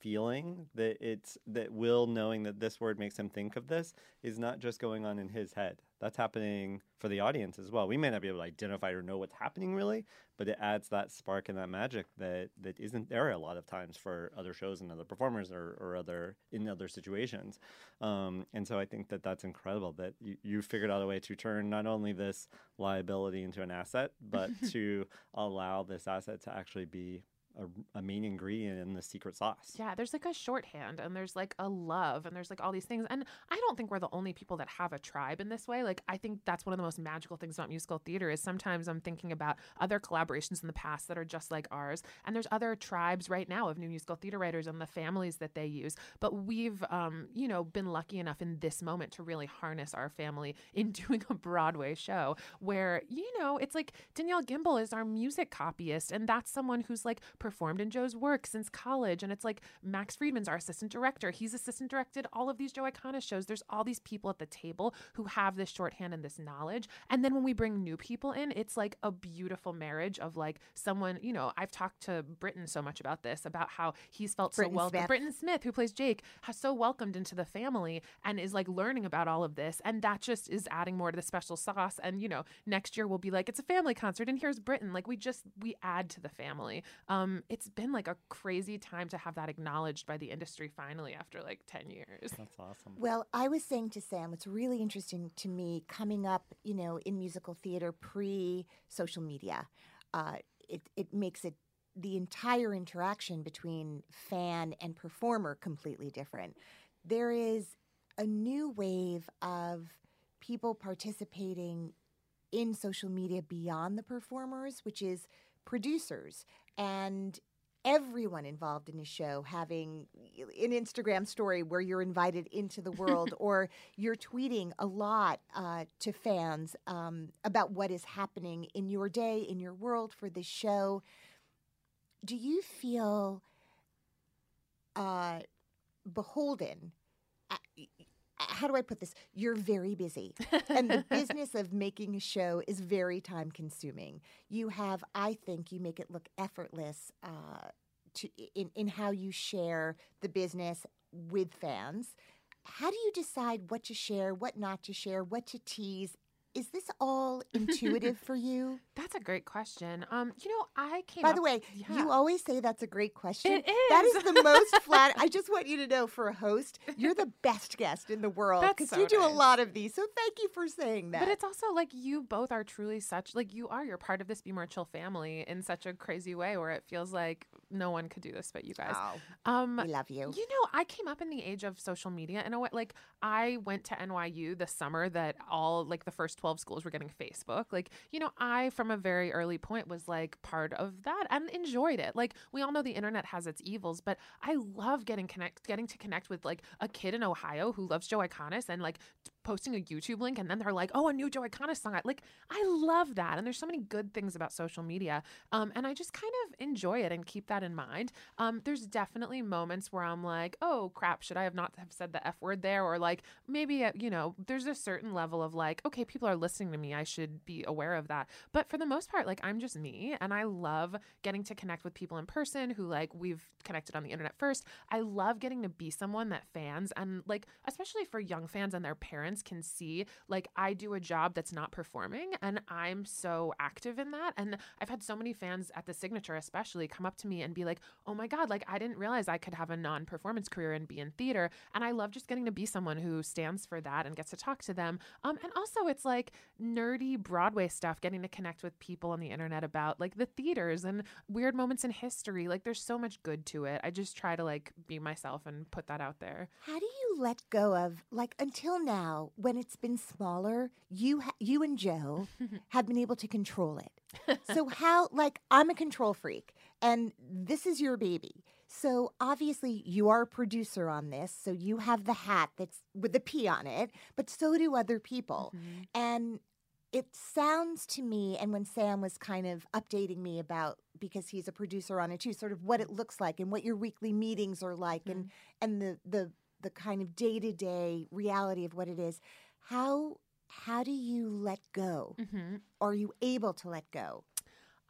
feeling that it's that Will knowing that this word makes him think of this is not just going on in his head. That's happening for the audience as well. We may not be able to identify or know what's happening really, but it adds that spark and that magic that that isn't there a lot of times for other shows and other performers or, or other in other situations. Um, and so I think that that's incredible that you, you figured out a way to turn not only this liability into an asset, but to allow this asset to actually be a, a main ingredient in the secret sauce. Yeah, there's like a shorthand and there's like a love and there's like all these things. And I don't think we're the only people that have a tribe in this way. Like I think that's one of the most magical things about musical theater is sometimes I'm thinking about other collaborations in the past that are just like ours. And there's other tribes right now of new musical theater writers and the families that they use. But we've um, you know, been lucky enough in this moment to really harness our family in doing a Broadway show where, you know, it's like Danielle Gimbel is our music copyist and that's someone who's like performed in Joe's work since college. And it's like Max Friedman's our assistant director. He's assistant directed all of these Joe Iconis shows. There's all these people at the table who have this shorthand and this knowledge. And then when we bring new people in, it's like a beautiful marriage of like someone, you know, I've talked to Britton so much about this, about how he's felt Britton so welcome. Britton Smith, who plays Jake, has so welcomed into the family and is like learning about all of this. And that just is adding more to the special sauce. And, you know, next year we'll be like, it's a family concert and here's Britton. Like we just, we add to the family. Um, it's been like a crazy time to have that acknowledged by the industry finally after like 10 years. That's awesome. Well, I was saying to Sam, what's really interesting to me coming up, you know, in musical theater pre social media. Uh, it, it makes it the entire interaction between fan and performer completely different. There is a new wave of people participating in social media beyond the performers, which is producers and everyone involved in a show having an Instagram story where you're invited into the world or you're tweeting a lot uh, to fans um, about what is happening in your day, in your world for this show. Do you feel uh, beholden? How do I put this? You're very busy. and the business of making a show is very time consuming. You have, I think, you make it look effortless uh, to, in, in how you share the business with fans. How do you decide what to share, what not to share, what to tease? Is this all intuitive for you? That's a great question. Um, you know, I came. By up- the way, yeah. you always say that's a great question. It That is. is the most flat. I just want you to know for a host, you're the best guest in the world because so you do a lot of these. So thank you for saying that. But it's also like you both are truly such like you are. You're part of this Be More Chill family in such a crazy way where it feels like no one could do this but you guys. Oh, Um, we love you. You know, I came up in the age of social media in a way. Like, I went to NYU the summer that all, like, the first 12 schools were getting Facebook. Like, you know, I, from a very early point, was like part of that and enjoyed it. Like, we all know the internet has its evils, but I love getting connect, getting to connect with like a kid in Ohio who loves Joe Iconis and like posting a YouTube link and then they're like, oh, a new Joe Iconis song. Like, I love that. And there's so many good things about social media. Um, and I just kind of enjoy it and keep that in mind. Um, there's definitely moments where I'm like, oh crap, should I have not have said the F word there? Or like maybe, uh, you know, there's a certain level of like, okay, people are listening to me. I should be aware of that. But for the most part, like I'm just me and I love getting to connect with people in person who like we've connected on the internet first. I love getting to be someone that fans and like, especially for young fans and their parents can see like I do a job that's not performing and I'm so active in that. And I've had so many fans at the signature, especially, come up to me and be like, oh my God, like I didn't realize I could have a non performance career and be in theater. And I love just getting to be someone who stands for that and gets to talk to them. Um, and also, it's like nerdy Broadway stuff, getting to connect with people on the internet about like the theaters and weird moments in history. Like there's so much good to it. I just try to like be myself and put that out there. How do you let go of like until now when it's been smaller, you ha- you and Joe have been able to control it. so how like I'm a control freak and this is your baby. So obviously you are a producer on this, so you have the hat that's with the P on it, but so do other people. And it sounds to me, and when Sam was kind of updating me about because he's a producer on it too, sort of what it looks like and what your weekly meetings are like, and and the the the kind of day to day reality of what it is. How how do you let go? Mm-hmm. Are you able to let go?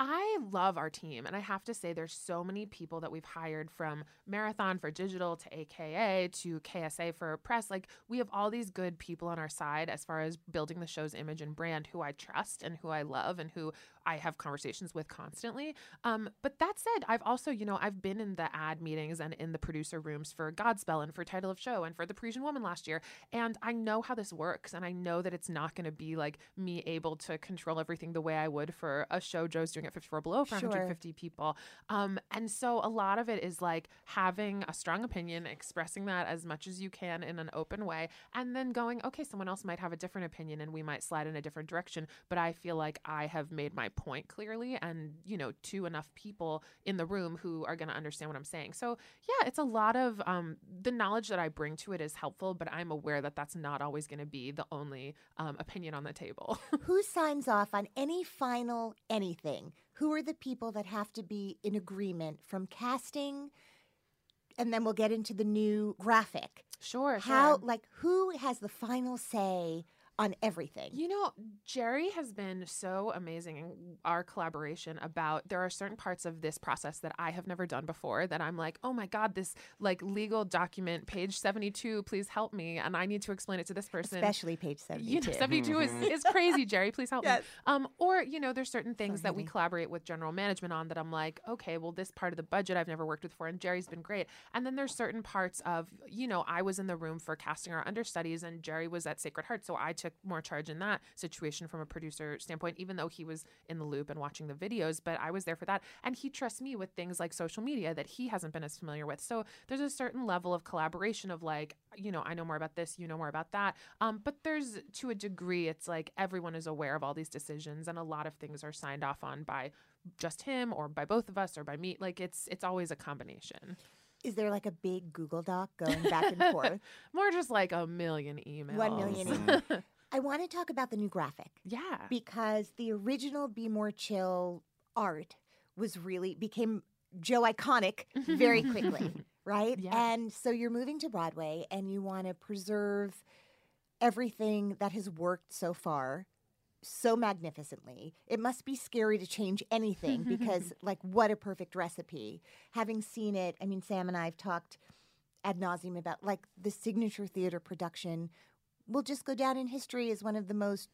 I love our team, and I have to say, there's so many people that we've hired from Marathon for digital to AKA to KSA for press. Like, we have all these good people on our side as far as building the show's image and brand who I trust and who I love and who I have conversations with constantly. Um, but that said, I've also, you know, I've been in the ad meetings and in the producer rooms for Godspell and for Title of Show and for The Parisian Woman last year. And I know how this works. And I know that it's not going to be like me able to control everything the way I would for a show Joe's doing at 54 Below for Sure. 150 people. Um, and so a lot of it is like having a strong opinion, expressing that as much as you can in an open way, and then going, okay, someone else might have a different opinion and we might slide in a different direction. But I feel like I have made my point clearly and, you know, to enough people in the room who are going to understand what I'm saying. So yeah, it's a lot of um, the knowledge that I bring to it is helpful, but I'm aware that that's not always going to be the only um, opinion on the table. Who signs off on any final anything? Who are the people that have to be in agreement from casting? And then we'll get into the new graphic. sure. How, sure. like, who has the final say on everything? You know, Jerry has been so amazing in our collaboration about there are certain parts of this process that I have never done before that I'm like, oh my God, this like legal document, page 72, please help me. And I need to explain it to this person. Especially page 72. You know, 72 is, is crazy, Jerry. Please help Yes. me. Um, or, you know, there's certain things that we collaborate with general management on that I'm like, okay, well, this part of the budget I've never worked with before, and Jerry's been great. And then there's certain parts of, you know, I was in the room for casting our understudies, and Jerry was at Sacred Heart. So I took more charge in that situation from a producer standpoint, even though he was in the loop and watching the videos, but I was there for that. And he trusts me with things like social media that he hasn't been as familiar with. So there's a certain level of collaboration of like, you know, I know more about this, you know more about that. Um, but there's to a degree, it's like everyone is aware of all these decisions, and a lot of things are signed off on by just him or by both of us or by me. Like it's it's always a combination. Is there like a big Google Doc going back and forth? More just like a million emails. One million. emails. I want to talk about the new graphic yeah. because the original Be More Chill art was really became Joe iconic very quickly, right? Yeah. And so you're moving to Broadway and you want to preserve everything that has worked so far so magnificently. It must be scary to change anything because, like, what a perfect recipe. Having seen it, I mean, Sam and I have talked ad nauseum about like the signature theater production will just go down in history as one of the most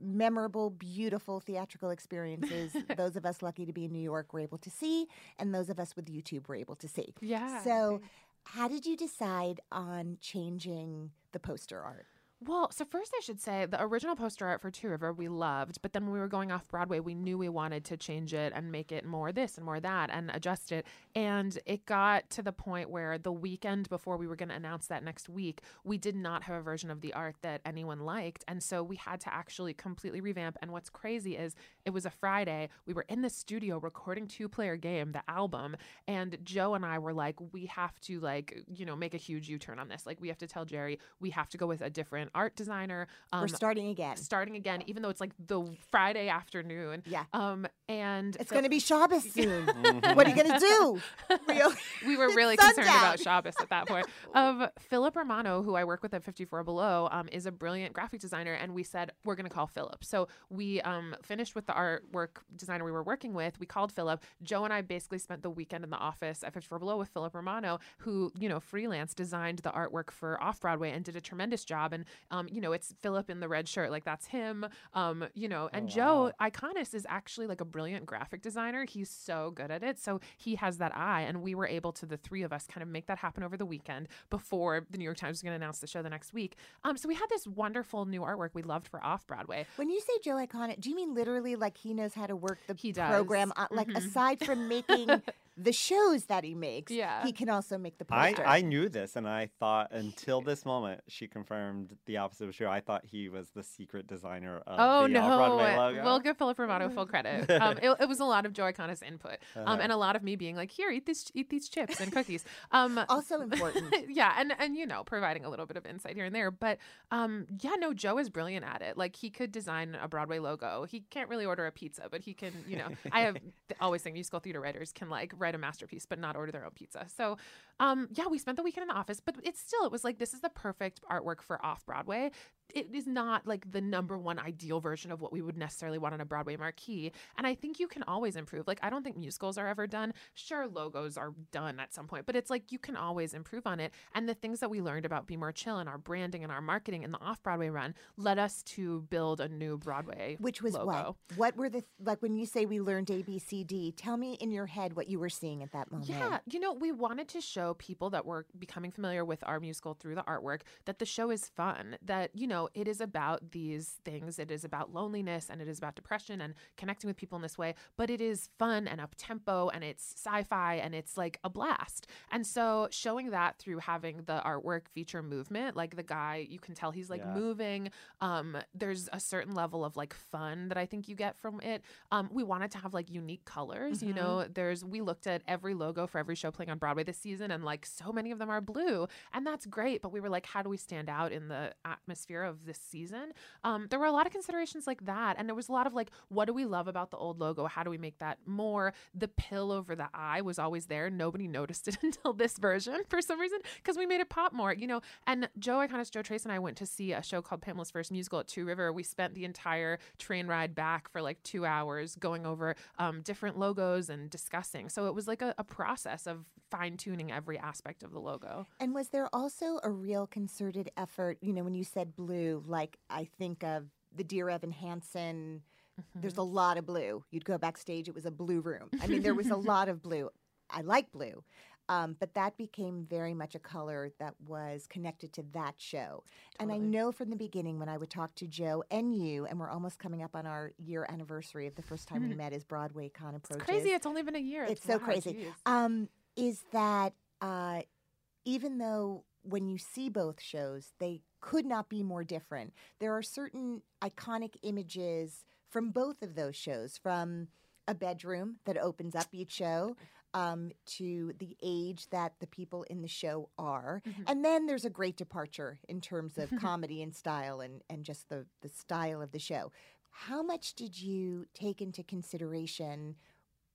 memorable, beautiful theatrical experiences those of us lucky to be in New York were able to see, and those of us with YouTube were able to see. Yeah. So, how did you decide on changing the poster art? Well, so first I should say the original poster art for Two River we loved, but then when we were going off Broadway, we knew we wanted to change it and make it more this and more that and adjust it. And it got to the point where the weekend before we were going to announce that next week, we did not have a version of the art that anyone liked. And so we had to actually completely revamp. And what's crazy is it was a Friday. We were in the studio recording Two Player Game, the album, and Joe and I were like, we have to like, you know, make a huge U-turn on this. Like we have to tell Jerry we have to go with a different art designer. Um, We're starting again. starting again, even though it's like the Friday afternoon. Yeah. Um, and It's so going to be Shabbos soon. what are you going to do? Really? we were really concerned sundown. about Shabbos at that point. Um, Philip Romano, who I work with at 54 Below, um, is a brilliant graphic designer, and we said we're going to call Philip. So we um, finished with the artwork designer we were working with. We called Philip. Joe and I basically spent the weekend in the office at 54 Below with Philip Romano, who you know freelance designed the artwork for Off Broadway and did a tremendous job. And um, you know it's Philip in the red shirt, like that's him. Um, you know, and Joe Iconis is actually like a brilliant graphic designer. He's so good at it. So he has that eye, and we were able to the three of us kind of make that happen over the weekend before the New York Times was going to announce the show the next week. Um, so we had this wonderful new artwork we loved for Off Broadway. When you say Joe Iconic, do you mean literally like he knows how to work the He does. program? Uh, like aside from making the shows that he makes, Yeah. he can also make the I, poster. I knew this, and I thought until this moment, she confirmed the opposite was true. I thought he was the secret designer of Oh the no! Off-Broadway logo. We'll give Philip Romano full credit. Um, it, it was a lot of Joe Iconis input, um, and a lot of me being like, "Here, eat these, eat these chips and cookies." Um, also important. yeah, and and you know, providing a little bit of insight here and there. But um, yeah, no, Joe is brilliant at it. Like he could design a Broadway logo. He can't really order a pizza, but he can. You know, I have always think musical theater writers can like write a masterpiece, but not order their own pizza. So, um, yeah, we spent the weekend in the office, but it's still it was like this is the perfect artwork for off Broadway. It is not like the number one ideal version of what we would necessarily want on a Broadway marquee. And I think you can always improve. Like, I don't think musicals are ever done. Sure, logos are done at some point, but it's like you can always improve on it. And the things that we learned about Be More Chill and our branding and our marketing in the off Broadway run led us to build a new Broadway. Which was logo. what? What were the, like when you say we learned A, B, C, D, tell me in your head what you were seeing at that moment. Yeah, you know, we wanted to show people that were becoming familiar with our musical through the artwork that the show is fun, that, you know, it is about these things. It is about loneliness and it is about depression and connecting with people in this way, but it is fun and up tempo and it's sci fi and it's like a blast. And so showing that through having the artwork feature movement, like the guy, you can tell he's like Yeah. moving. Um, there's a certain level of like fun that I think you get from it. Um, we wanted to have like unique colors. You know, there's we looked at every logo for every show playing on Broadway this season, and like so many of them are blue, and that's great. But we were like, how do we stand out in the atmosphere of this season? Um, there were a lot of considerations like that, and there was a lot of like, what do we love about the old logo? How do we make that more? The pill over the eye was always there. Nobody noticed it until this version for some reason because we made it pop more. You know, and Joe Iconis, Joe Tracz, and I went to see a show called Pamela's First Musical at Two River. We spent the entire train ride back for like two hours going over um, different logos and discussing. So it was like a, a process of fine tuning every aspect of the logo. And was there also a real concerted effort? You know, when you said blue, like I think of the Dear Evan Hansen. There's a lot of blue. You'd go backstage, it was a blue room. I mean, there was a lot of blue. I like blue. Um, but that became very much a color that was connected to that show. And I know from the beginning when I would talk to Joe and you, and we're almost coming up on our year anniversary of the first time we met as Broadway Con It's approaches crazy. It's only been a year. it's so wow, crazy. Um, is that uh, even though when you see both shows, they could not be more different. There are certain iconic images from both of those shows, from a bedroom that opens up each show. Um, to the age that the people in the show are. And then there's a great departure in terms of comedy and style and, and just the, the style of the show. How much did you take into consideration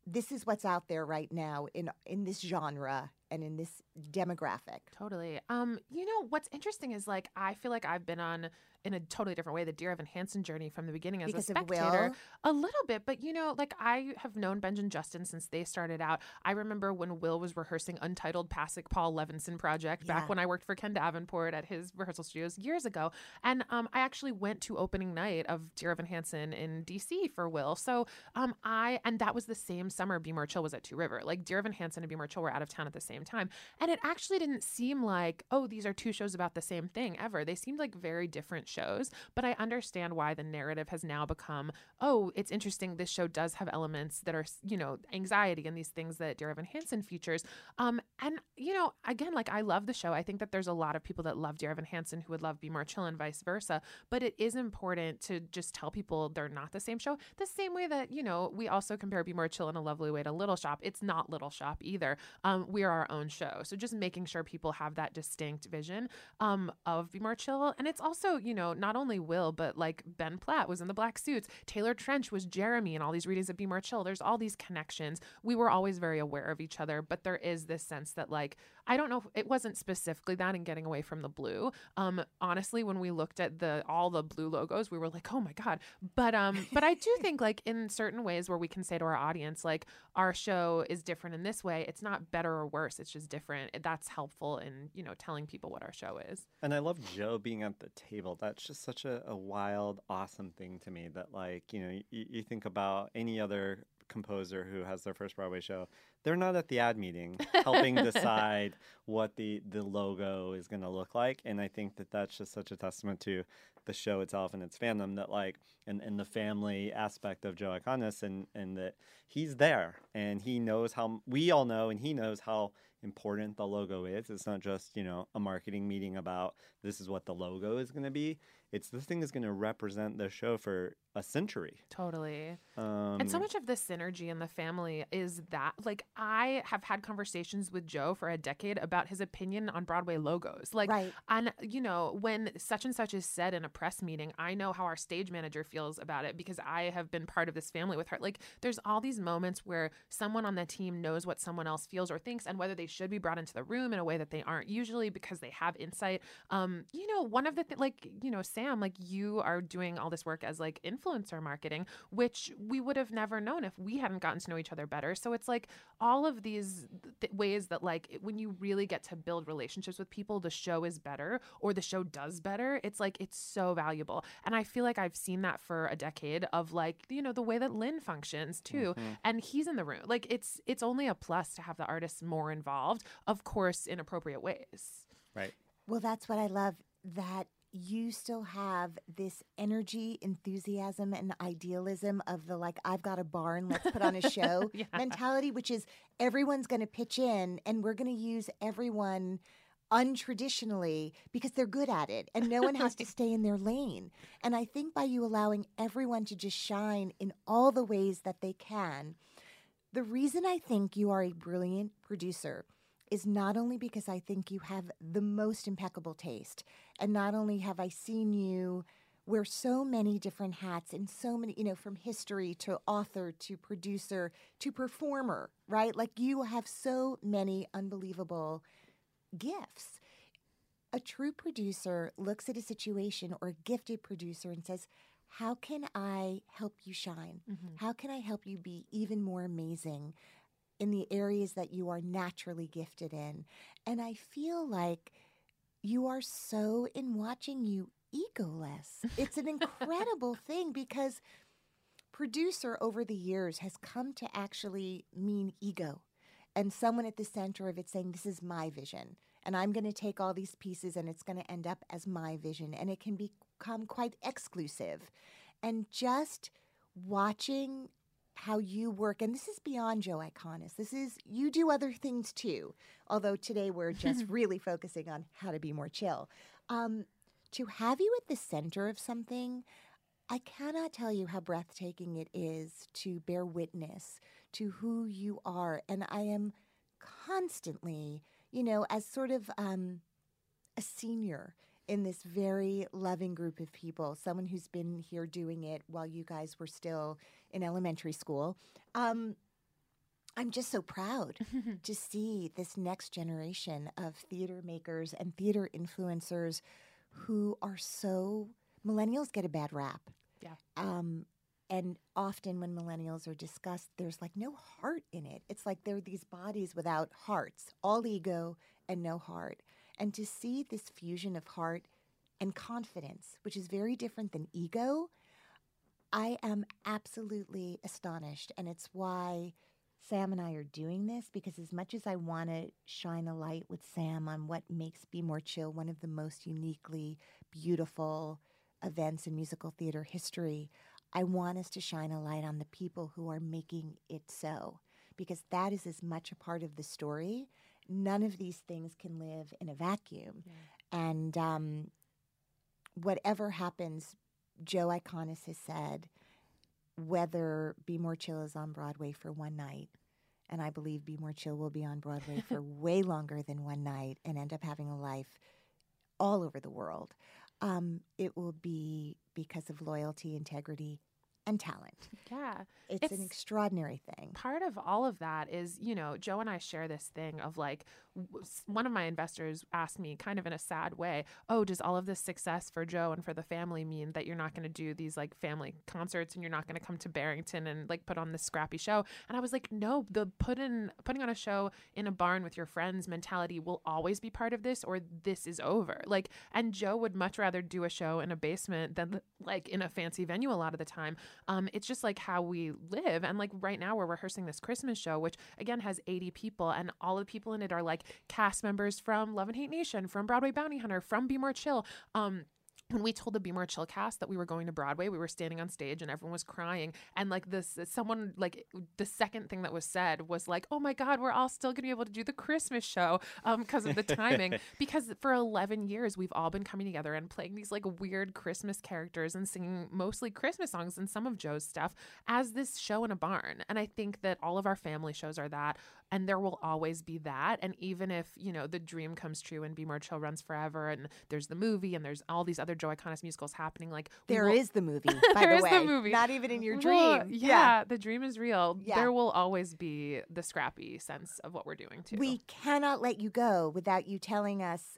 this is what's out there right now in in this genre and in this demographic. Totally. Um, you know what's interesting is like I feel like I've been on in a totally different way the Dear Evan Hansen journey from the beginning as Because a spectator. A little bit, but you know, like I have known Benj and Justin since they started out. I remember when Will was rehearsing Untitled Pasek Paul Levenson project Yeah. back when I worked for Ken Davenport at his rehearsal studios years ago. And um, I actually went to opening night of Dear Evan Hansen in DC for Will. So um, I and that was the same summer Be More Chill was at Two River. Like Dear Evan Hansen and Be More Chill were out of town at the same time. And it actually didn't seem like, oh, these are two shows about the same thing ever. They seemed like very different shows. But I understand why the narrative has now become, oh, it's interesting. This show does have elements that are, you know, anxiety and these things that Dear Evan Hansen features. Um, and, you know, again, like I love the show. I think that there's a lot of people that love Dear Evan Hansen who would love Be More Chill and vice versa. But it is important to just tell people they're not the same show. The same way that, you know, we also compare Be More Chill in a lovely way to Little Shop. It's not Little Shop either. Um, we are our own show. So just making sure people have that distinct vision um, of Be More Chill. And it's also, you know, not only Will, but like Ben Platt was in the black suits. Taylor Trensch was Jeremy in all these readings of Be More Chill. There's all these connections. We were always very aware of each other, but there is this sense that like, I don't know, if it wasn't specifically that in getting away from the blue. Um, honestly, when we looked at the all the blue logos, we were like, oh my God. But um, but I do think like in certain ways where we can say to our audience, like our show is different in this way, it's not better or worse, it's just different. That's helpful in, you know, telling people what our show is. And I love Joe being at the table. That's just such a, a wild, awesome thing to me. That like you know, you think about any other composer who has their first Broadway show, they're not at the ad meeting helping decide what the the logo is going to look like. And I think that that's just such a testament to the show itself and its fandom that like and, and the family aspect of Joe Iconis and and that he's there and he knows how we all know and he knows how important the logo is. It's not just, you know, a marketing meeting about this is what the logo is going to be. It's this thing is going to represent the show for a century. Totally. Um, And so much of the synergy in the family is that, like, I have had conversations with Joe for a decade about his opinion on Broadway logos. Like, Right. and you know, when such and such is said in a press meeting, I know how our stage manager feels about it because I have been part of this family with her. Like, there's all these moments where someone on the team knows what someone else feels or thinks, and whether they should be brought into the room in a way that they aren't usually because they have insight. Um, you know, one of the th- like you know, Sam, like you are doing all this work as like influencer marketing, which we would have never known if we hadn't gotten to know each other better. So it's like all of these th- ways that like when you really get to build relationships with people, the show is better or the show does better. It's like it's so valuable, and I feel like I've seen that for a decade of like you know the way that Lin functions too, Mm-hmm. and he's in the room. Like it's it's only a plus to have the artists more involved, of course, in appropriate ways. Right. Well, that's what I love that you still have this energy, enthusiasm, and idealism of the like, I've got a barn, let's put on a show mentality, which is everyone's going to pitch in and we're going to use everyone untraditionally because they're good at it and no one has to stay in their lane. And I think by you allowing everyone to just shine in all the ways that they can, the reason I think you are a brilliant producer is not only because I think you have the most impeccable taste, and not only have I seen you wear so many different hats in so many, you know, from history to author to producer to performer, right? Like you have so many unbelievable gifts. A true producer looks at a situation or a gifted producer and says, How can I help you shine? Mm-hmm. How can I help you be even more amazing in the areas that you are naturally gifted in? And I feel like you are so in watching you egoless. It's an incredible thing because producer over the years has come to actually mean ego and someone at the center of it saying, This is my vision. And I'm going to take all these pieces and it's going to end up as my vision. And it can become quite exclusive. And just watching how you work, and this is beyond Joe Iconis. This is, you do other things too. Although today we're just really focusing on how to be more chill. Um, to have you at the center of something, I cannot tell you how breathtaking it is to bear witness to who you are. And I am constantly, you know, as sort of um, a senior in this very loving group of people, someone who's been here doing it while you guys were still in elementary school. Um, I'm just so proud to see this next generation of theater makers and theater influencers who are so millennials get a bad rap. Yeah. Um, and often when millennials are discussed, there's like no heart in it. It's like they're these bodies without hearts, all ego and no heart. And to see this fusion of heart and confidence, which is very different than ego, I am absolutely astonished. And it's why Sam and I are doing this because as much as I want to shine a light with Sam on what makes Be More Chill one of the most uniquely beautiful events in musical theater history, I want us to shine a light on the people who are making it so because that is as much a part of the story. None of these things can live in a vacuum. And um, whatever happens, Joe Iconis has said, whether Be More Chill is on Broadway for one night, and I believe Be More Chill will be on Broadway for way longer than one night and end up having a life all over the world, um, it will be because of loyalty, integrity, and talent. Yeah. It's, an extraordinary thing. part of all of that is, you know, Joe and I share this thing of like, w- one of my investors asked me kind of in a sad way, Oh, does all of this success for Joe and for the family mean that you're not going to do these like family concerts and you're not going to come to Barrington and like put on this scrappy show? And I was like, No, the put in, putting on a show in a barn with your friends mentality will always be part of this or this is over. Like, and Joe would much rather do a show in a basement than like in a fancy venue a lot of the time. Um, it's just like how we live. And like right now, we're rehearsing this Christmas show, which again has 80 people, and all the people in it are like cast members from Love in Hate Nation, from Broadway Bounty Hunter, from Be More Chill. Um, when we told the Be More Chill cast that we were going to Broadway, we were standing on stage and everyone was crying. And like this, someone like the second thing that was said was like, "Oh my God, we're all still going to be able to do the Christmas show um, because of the timing." because for 11 years we've all been coming together and playing these like weird Christmas characters and singing mostly Christmas songs and some of Joe's stuff as this show in a barn. And I think that all of our family shows are that, and there will always be that. And even if you know the dream comes true and Be More Chill runs forever, and there's the movie and there's all these other Joe Iconis musicals happening. Like There is the movie, by There the is way. the movie. Not even in your Well, dream. yeah, the dream is real. Yeah. There will always be the scrappy sense of what we're doing too. We cannot let you go without you telling us.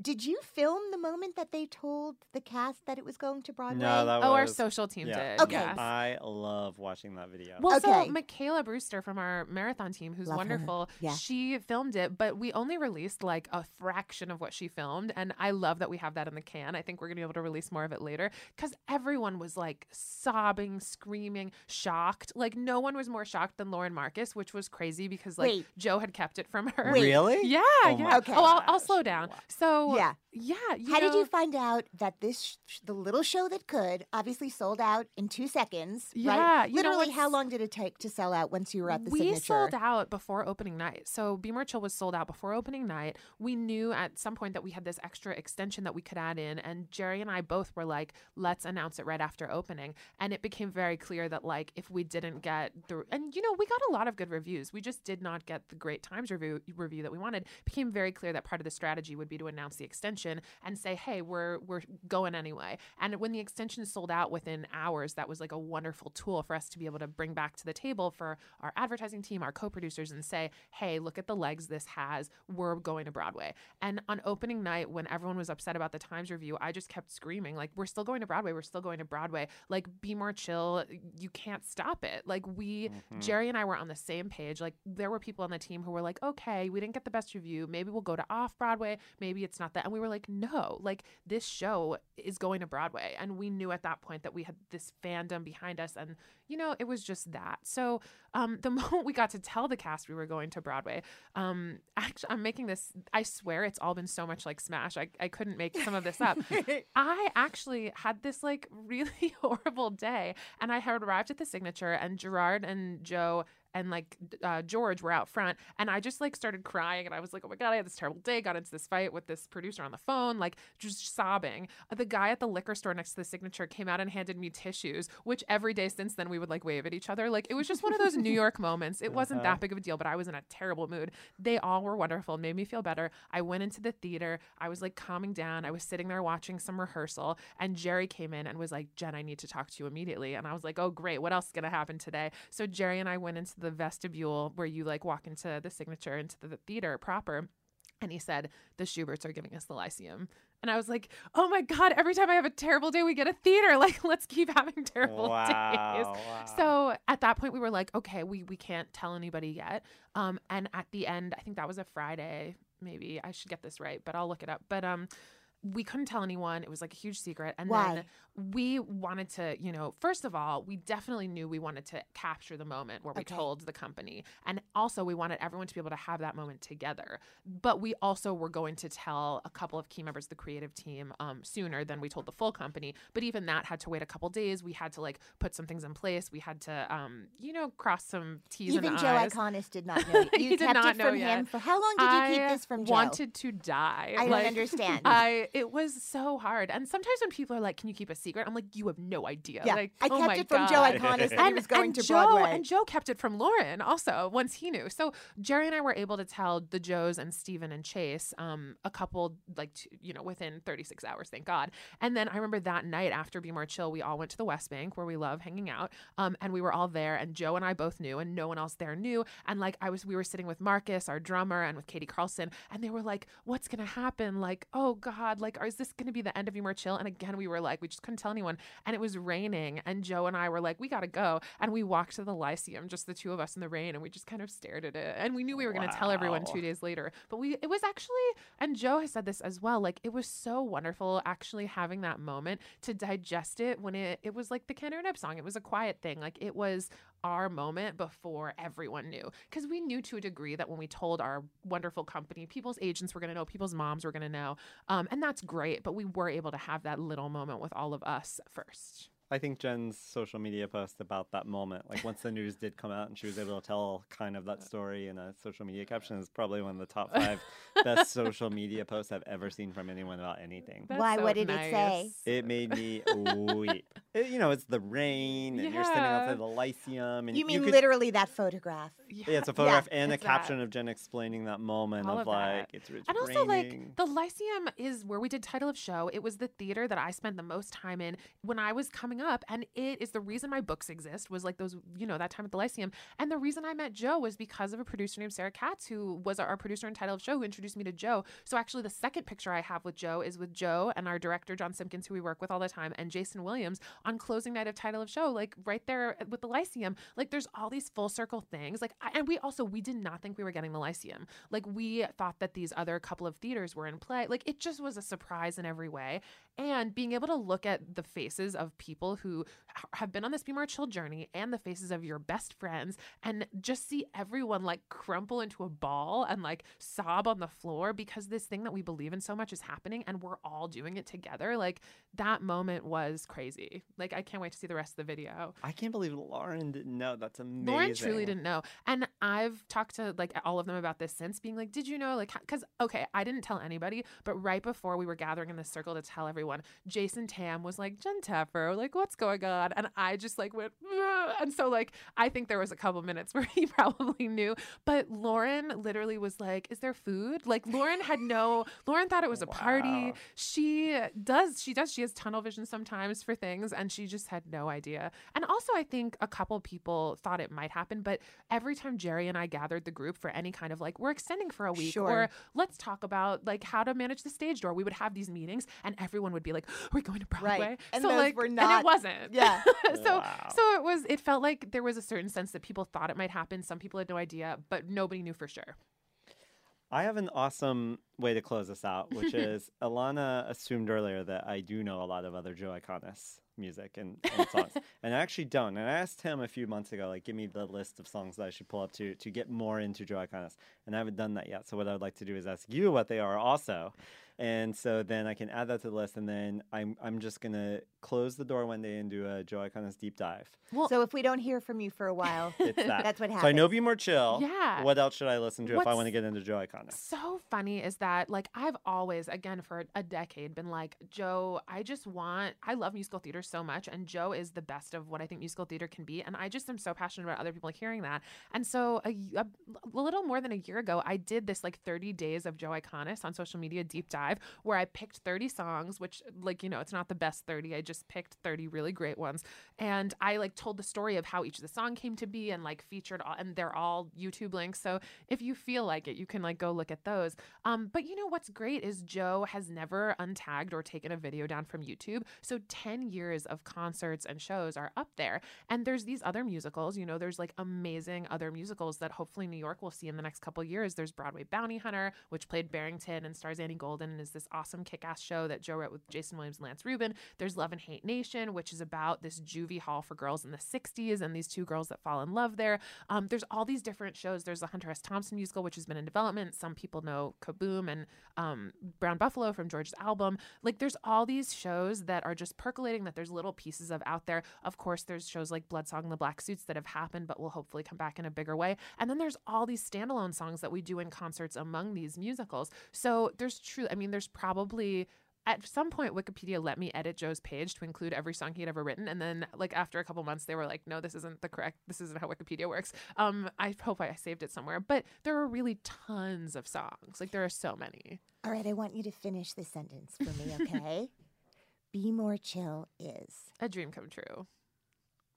Did you film the moment that they told the cast that it was going to Broadway? No, that oh, was our social team yeah. did. Okay. yes. I love watching that video. Well, so Michaela Brewster from our marathon team, who's Love wonderful, Yeah. she filmed it, but we only released like a fraction of what she filmed. And I love that we have that in the can. I think we're going to be able to release more of it later because everyone was like sobbing, screaming, shocked. Like, no one was more shocked than Lauren Marcus, which was crazy because like Wait. Joe had kept it from her. Wait. Really? Yeah, Oh yeah. Okay. Oh, I'll, I'll slow down. So, Yeah. yeah. How did you find out that this, sh- the little show that could, obviously sold out in two seconds? Yeah, Right? you know Literally, how long did it take to sell out once you were at the we signature? sold out before opening night. So Be More Chill was sold out before opening night. We knew at some point that we had this extra extension that we could add in, and Jerry and I both were like, "Let's announce it right after opening." And it became very clear that like if we didn't get the and you know we got a lot of good reviews, we just did not get the Great Times review review that we wanted. It became very clear that part of the strategy would be to announce the extension and say, "Hey, we're we're going anyway." And when the extension sold out within hours, that was like a wonderful tool for us to be able to bring back to the table for our advertising team, our co-producers, and say, "Hey, look at the legs this has. We're going to Broadway." And on opening night, when everyone was upset about the Times review, I just kept screaming, "Like we're still going to Broadway. We're still going to Broadway. Like be more chill. You can't stop it." Like we, mm-hmm. Jerry and I were on the same page. Like there were people on the team who were like, "Okay, we didn't get the best review. Maybe we'll go to off Broadway. Maybe it's not that." And we were like, "No, like this show is going to Broadway." And we knew at that point that we had this fandom behind us and you know, it was just that. So um, the moment we got to tell the cast we were going to Broadway, um, actually, I'm making this, I swear it's all been so much like Smash. I, I couldn't make some of this up. I actually had this like really horrible day and I had arrived at the signature and Gerard and Joe and like uh, George were out front, and I just like started crying, and I was like, "Oh my god, I had this terrible day." Got into this fight with this producer on the phone, like just sobbing. Uh, The guy at the liquor store next to the signature came out and handed me tissues, which every day since then we would like wave at each other. Like it was just one of those New York moments. It wasn't that big of a deal, but I was in a terrible mood. They all were wonderful, made me feel better. I went into the theater. I was like calming down. I was sitting there watching some rehearsal, and Jerry came in and was like, "Jen, I need to talk to you immediately." And I was like, "Oh great, what else is gonna happen today?" So Jerry and I went into the vestibule where you like walk into the signature into the theater proper. And he said, The Shuberts are giving us the Lyceum. And I was like, Oh my God, every time I have a terrible day, we get a theater. Like, let's keep having terrible Wow, days. wow. So at that point, we were like, Okay, we, we can't tell anybody yet. Um, and at the end, I think that was a Friday. Maybe I should get this right, but I'll look it up. But um, we couldn't tell anyone. It was like a huge secret. And Why? then we wanted to, you know, first of all, we definitely knew we wanted to capture the moment where we Okay. told the company. And also, we wanted everyone to be able to have that moment together. But we also were going to tell a couple of key members of the creative team um, sooner than we told the full company. But even that had to wait a couple days. We had to like put some things in place. We had to, um, you know, cross some T's Even and Joe I's. Iconis did not know. You kept not it know from him yet. for how long did you keep this from Joe? wanted to die. I don't Like, understand. I it was so hard. And sometimes when people are like, "Can you keep a secret?" I'm like, "You have no idea." yeah, Like, I oh kept my it from Joe Iconis he was going to Joe, Broadway. And Joe kept it from Lauren also once he knew. So Jerry and I were able to tell the Joes and Steven and Chase um, a couple, like, you know, within 36 hours, thank God. And then I remember that night after Be More Chill, we all went to the West Bank where we love hanging out. Um, and we were all there, and Joe and I both knew, and no one else there knew. And like, I was, we were sitting with Marcus, our drummer, and with Katie Carlson, and they were like, What's going to happen? Like, oh God, like, is this going to be the end of More Chill? And again, we were like, we just couldn't tell anyone. And it was raining, and Joe and I were like, We got to go. And we walked to the Lyceum, just the two of us in the rain, and we just kind of stared at it. And we knew we were going to tell everyone two days later. But we, it was actually, and Joe has said this as well, like, it was so wonderful actually having that moment to digest it when it, it was like the Kander and Ebb song. It was a quiet thing. Like, it was our moment before everyone knew. Because we knew to a degree that when we told our wonderful company, people's agents were going to know, people's moms were going to know. Um, and that's great. But we were able to have that little moment with all of us first. I think Jen's social media post about that moment, like once the news did come out and she was able to tell kind of that story in a social media caption, is probably one of the top five best social media posts I've ever seen from anyone about anything. That's Why? so What did it say? It made me weep. It- you know, it's the rain, and you're standing Yeah. outside the Lyceum, and You mean could- literally that photograph? Yeah, it's a photograph and a it's that. caption of Jen explaining that moment All of, of that. like it's, it's and also raining. like the lyceum is where we did title of show it was the theater that i spent the most time in when i was coming up and it is the reason my books exist was like those you know that time at the lyceum. And the reason i met joe was because of a producer named sarah katz who was our producer and title of show who introduced me to joe. So actually the second picture i have with joe is with joe and our director john simpkins who we work with all the time and jason williams on closing night of title of show like right there with the lyceum. Like there's all these full circle things. Like I, and we also we did not think we were getting the lyceum. Like we thought that these other couple of theaters were in play. Like it just was a surprise in every way and being able to look at the faces of people who have been on this be more chill journey and the faces of your best friends and just see everyone like crumple into a ball and like sob on the floor because this thing that we believe in so much is happening and we're all doing it together like that moment was crazy like i can't wait to see the rest of the video I can't believe Lauren didn't know. That's amazing. Lauren truly didn't know. And I've talked to like all of them about this since being like, did you know? Like, because, okay, I didn't tell anybody, but right before we were gathering in this circle to tell everyone, Jason Tam was like, Jen Tepper, like, what's going on? And I just like went, "Ugh." and so like, I think there was a couple minutes where he probably knew. But Lauren literally was like, is there food? Like, Lauren had no, Lauren thought it was a party. She does, she does, she has tunnel vision sometimes for things, and she just had no idea. And also, I think a couple people thought it might happen, but every time Jerry and I gathered the group for any kind of like, we're extending for a week, Sure. or let's talk about like how to manage the stage door, we would have these meetings, and everyone would be like, we're going to Broadway. And so those like, were and it wasn't. Yeah. so Wow. so it was. It felt like there was a certain sense that people thought it might happen. Some people had no idea, but nobody knew for sure. I have an awesome way to close this out, which is Ilana assumed earlier that I do know a lot of other Joe Iconis music and, and songs, and I actually don't. And I asked him a few months ago, like, give me the list of songs that I should pull up to to get more into Joe Iconis, and I haven't done that yet. So what I would like to do is ask you what they are also, and so then I can add that to the list, and then I'm I'm just gonna close the door one day and do a Joe Iconis deep dive. Well, So if we don't hear from you for a while, It's that. that's what happens. So I know Be More Chill. Yeah. What else should I listen to if I want to get into Joe Iconis? so funny is that like I've always again for a decade been like Joe I just want I love musical theater so much and Joe is the best of what I think musical theater can be and I just am so passionate about other people hearing that and so a little more than a year ago I did this like 30 days of Joe Iconis on social media deep dive where I picked 30 songs which like you know it's not the best 30 I just picked 30 really great ones. And I like told the story of how each of the song came to be and like featured all and they're all YouTube links. So if you feel like it you can like go look at those. Um but you know what's great is Joe has never untagged or taken a video down from YouTube. So 10 years of concerts and shows are up there. And there's these other musicals you know there's like amazing other musicals that hopefully New York will see in the next couple years. There's Broadway Bounty Hunter which played Barrington and stars Annie Golden is this awesome kick-ass show that Joe wrote with Jason Williams and Lance Rubin. There's Love in Hate Nation which is about this juvie hall for girls in the 60s and these two girls that fall in love there. Um, there's all these different shows. There's the Hunter S. Thompson musical which has been in development. Some people know Kaboom and um, Brown Buffalo from George's album. Like there's all these shows that are just percolating that there's little pieces of out there. Of course there's shows like Blood Song and the Black Suits that have happened but will hopefully come back in a bigger way. And then there's all these standalone songs that we do in concerts among these musicals. So there's true I mean there's probably at some point wikipedia let me edit joe's page to include every song he had ever written. And then like after a couple months they were like no this isn't the correct this isn't how wikipedia works. Um i hope i saved it somewhere. But there are really tons of songs. Like there are so many. All right, I want you to finish the sentence for me, okay? Be more chill is. a dream come true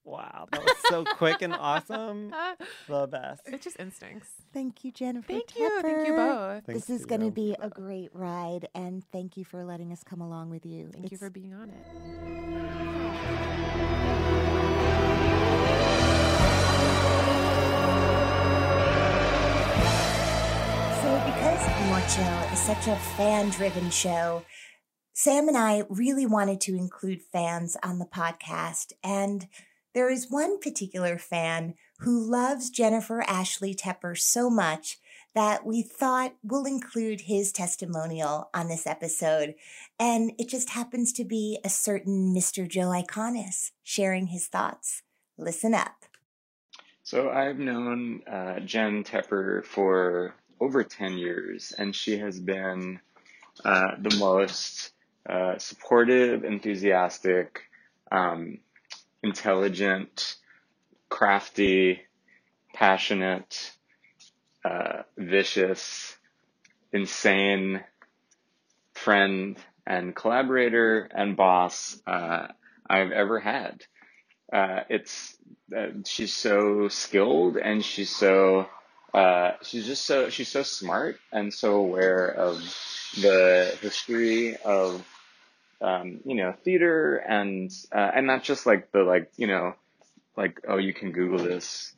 Wow, that was so quick and awesome. The best. it's just instincts Thank you, Jennifer. thank you thank you Tepper. both This Thank is going to be a great ride, and thank you for letting us come along with you. thank you for being on it So, because Be More Chill is such a fan driven show, Sam and I really wanted to include fans on the podcast. And there is one particular fan who loves Jennifer Ashley Tepper so much that we thought we'll include his testimonial on this episode. And it just happens to be a certain Mr. Joe Iconis sharing his thoughts. Listen up. So I've known uh, Jen Tepper for over 10 years, and she has been uh, the most uh, supportive, enthusiastic, um, intelligent, crafty, passionate, uh, vicious, insane friend and collaborator and boss uh, I've ever had. Uh, it's uh, she's so skilled and she's so uh, she's just so she's so smart and so aware of the history of um, you know theater and uh, and not just like the like you know like oh you can Google this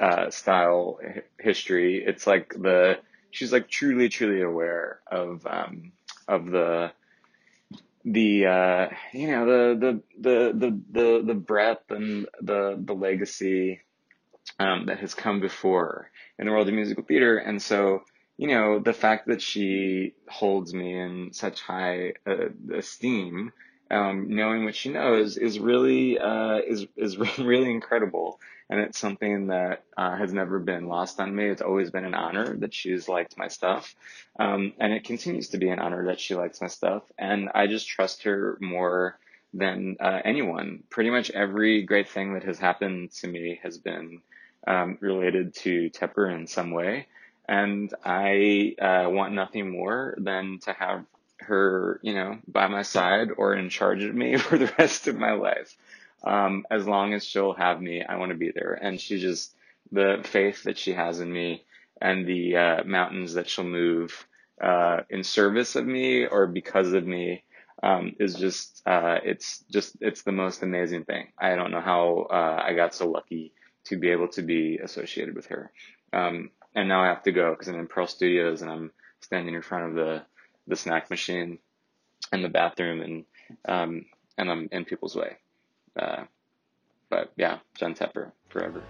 uh, style h- history. It's like the she's like truly truly aware of um, of the the uh, you know the, the the the the breadth and the the legacy um, that has come before in the world of musical theater, and so you know the fact that she holds me in such high uh, esteem, um, knowing what she knows, is really uh, is is really incredible and it's something that uh, has never been lost on me. It's always been an honor that she's liked my stuff, um, and it continues to be an honor that she likes my stuff. And I just trust her more than uh, anyone. Pretty much every great thing that has happened to me has been um, related to Tepper in some way, and I uh, want nothing more than to have her, you know, by my side or in charge of me for the rest of my life um, as long as she'll have me, I want to be there. And she just, the faith that she has in me and the uh, mountains that she'll move uh, in service of me or because of me um, is just, uh, it's just, it's the most amazing thing. I don't know how uh, I got so lucky to be able to be associated with her. Um, and now I have to go because I'm in Pearl Studios and I'm standing in front of the, the snack machine and the bathroom and, um, and I'm in people's way. Uh, but yeah, Jen Tepper forever.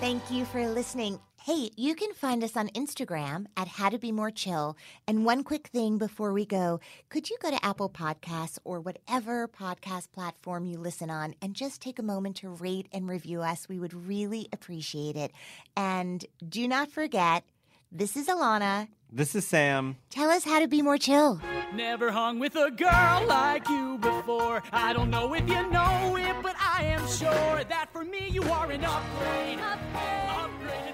Thank you for listening. Hey, you can find us on Instagram at How to Be More Chill. And one quick thing before we go could you go to Apple Podcasts or whatever podcast platform you listen on and just take a moment to rate and review us? We would really appreciate it. And do not forget, this is Ilana. This is Sam. Tell us how to be more chill. Never hung with a girl like you before. I don't know if you know it, but I am sure that for me you are an upgrade. Upgrade. upgrade.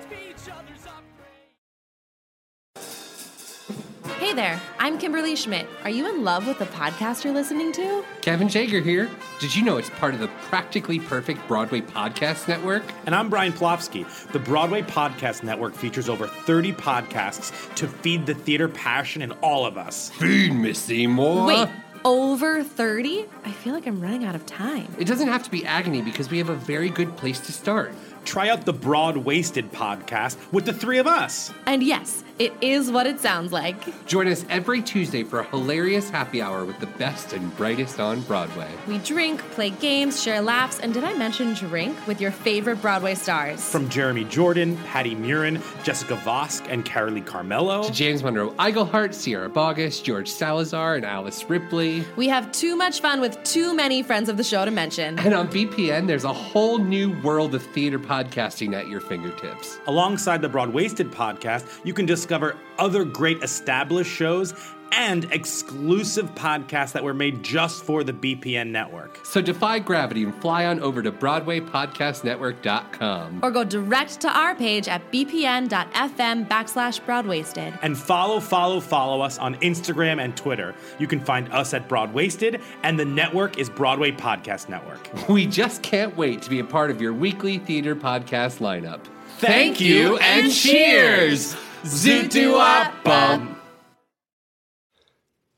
Hey there, I'm Kimberly Schmidt. Are you in love with the podcast you're listening to? Kevin Jager here. Did you know it's part of the Practically Perfect Broadway Podcast Network? And I'm Brian Plofsky. The Broadway Podcast Network features over 30 podcasts to feed the theater passion in all of us. Feed me, Seymour. Wait, over 30? I feel like I'm running out of time. It doesn't have to be agony because we have a very good place to start. Try out the Broad Wasted podcast with the three of us. And yes, it is what it sounds like. Join us every Tuesday for a hilarious happy hour with the best and brightest on Broadway. We drink, play games, share laughs, and did I mention drink with your favorite Broadway stars? From Jeremy Jordan, Patty Murin, Jessica Vosk, and Carolee Carmelo. To James Monroe Iglehart, Sierra Boggess, George Salazar, and Alice Ripley. we have too much fun with too many friends of the show to mention. And on BPN, there's a whole new world of theater podcasting at your fingertips. Alongside the Broad Wasted podcast, you can discover other great established shows and exclusive podcasts that were made just for the BPN network. So defy gravity and fly on over to BroadwayPodcastNetwork.com. Or go direct to our page at bpn.fm backslash broadwasted. And follow, follow, follow us on Instagram and Twitter. You can find us at Broad Wasted, and the network is Broadway Podcast Network. We just can't wait to be a part of your weekly theater podcast lineup. Thank you and cheers! Zoot-doo-wop-bum.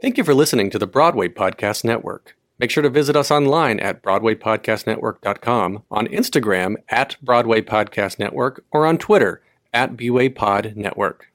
Thank you for listening to the Broadway Podcast Network. Make sure to visit us online at BroadwayPodcastNetwork.com, on Instagram at Broadway Podcast Network, or on Twitter at BWayPod Network.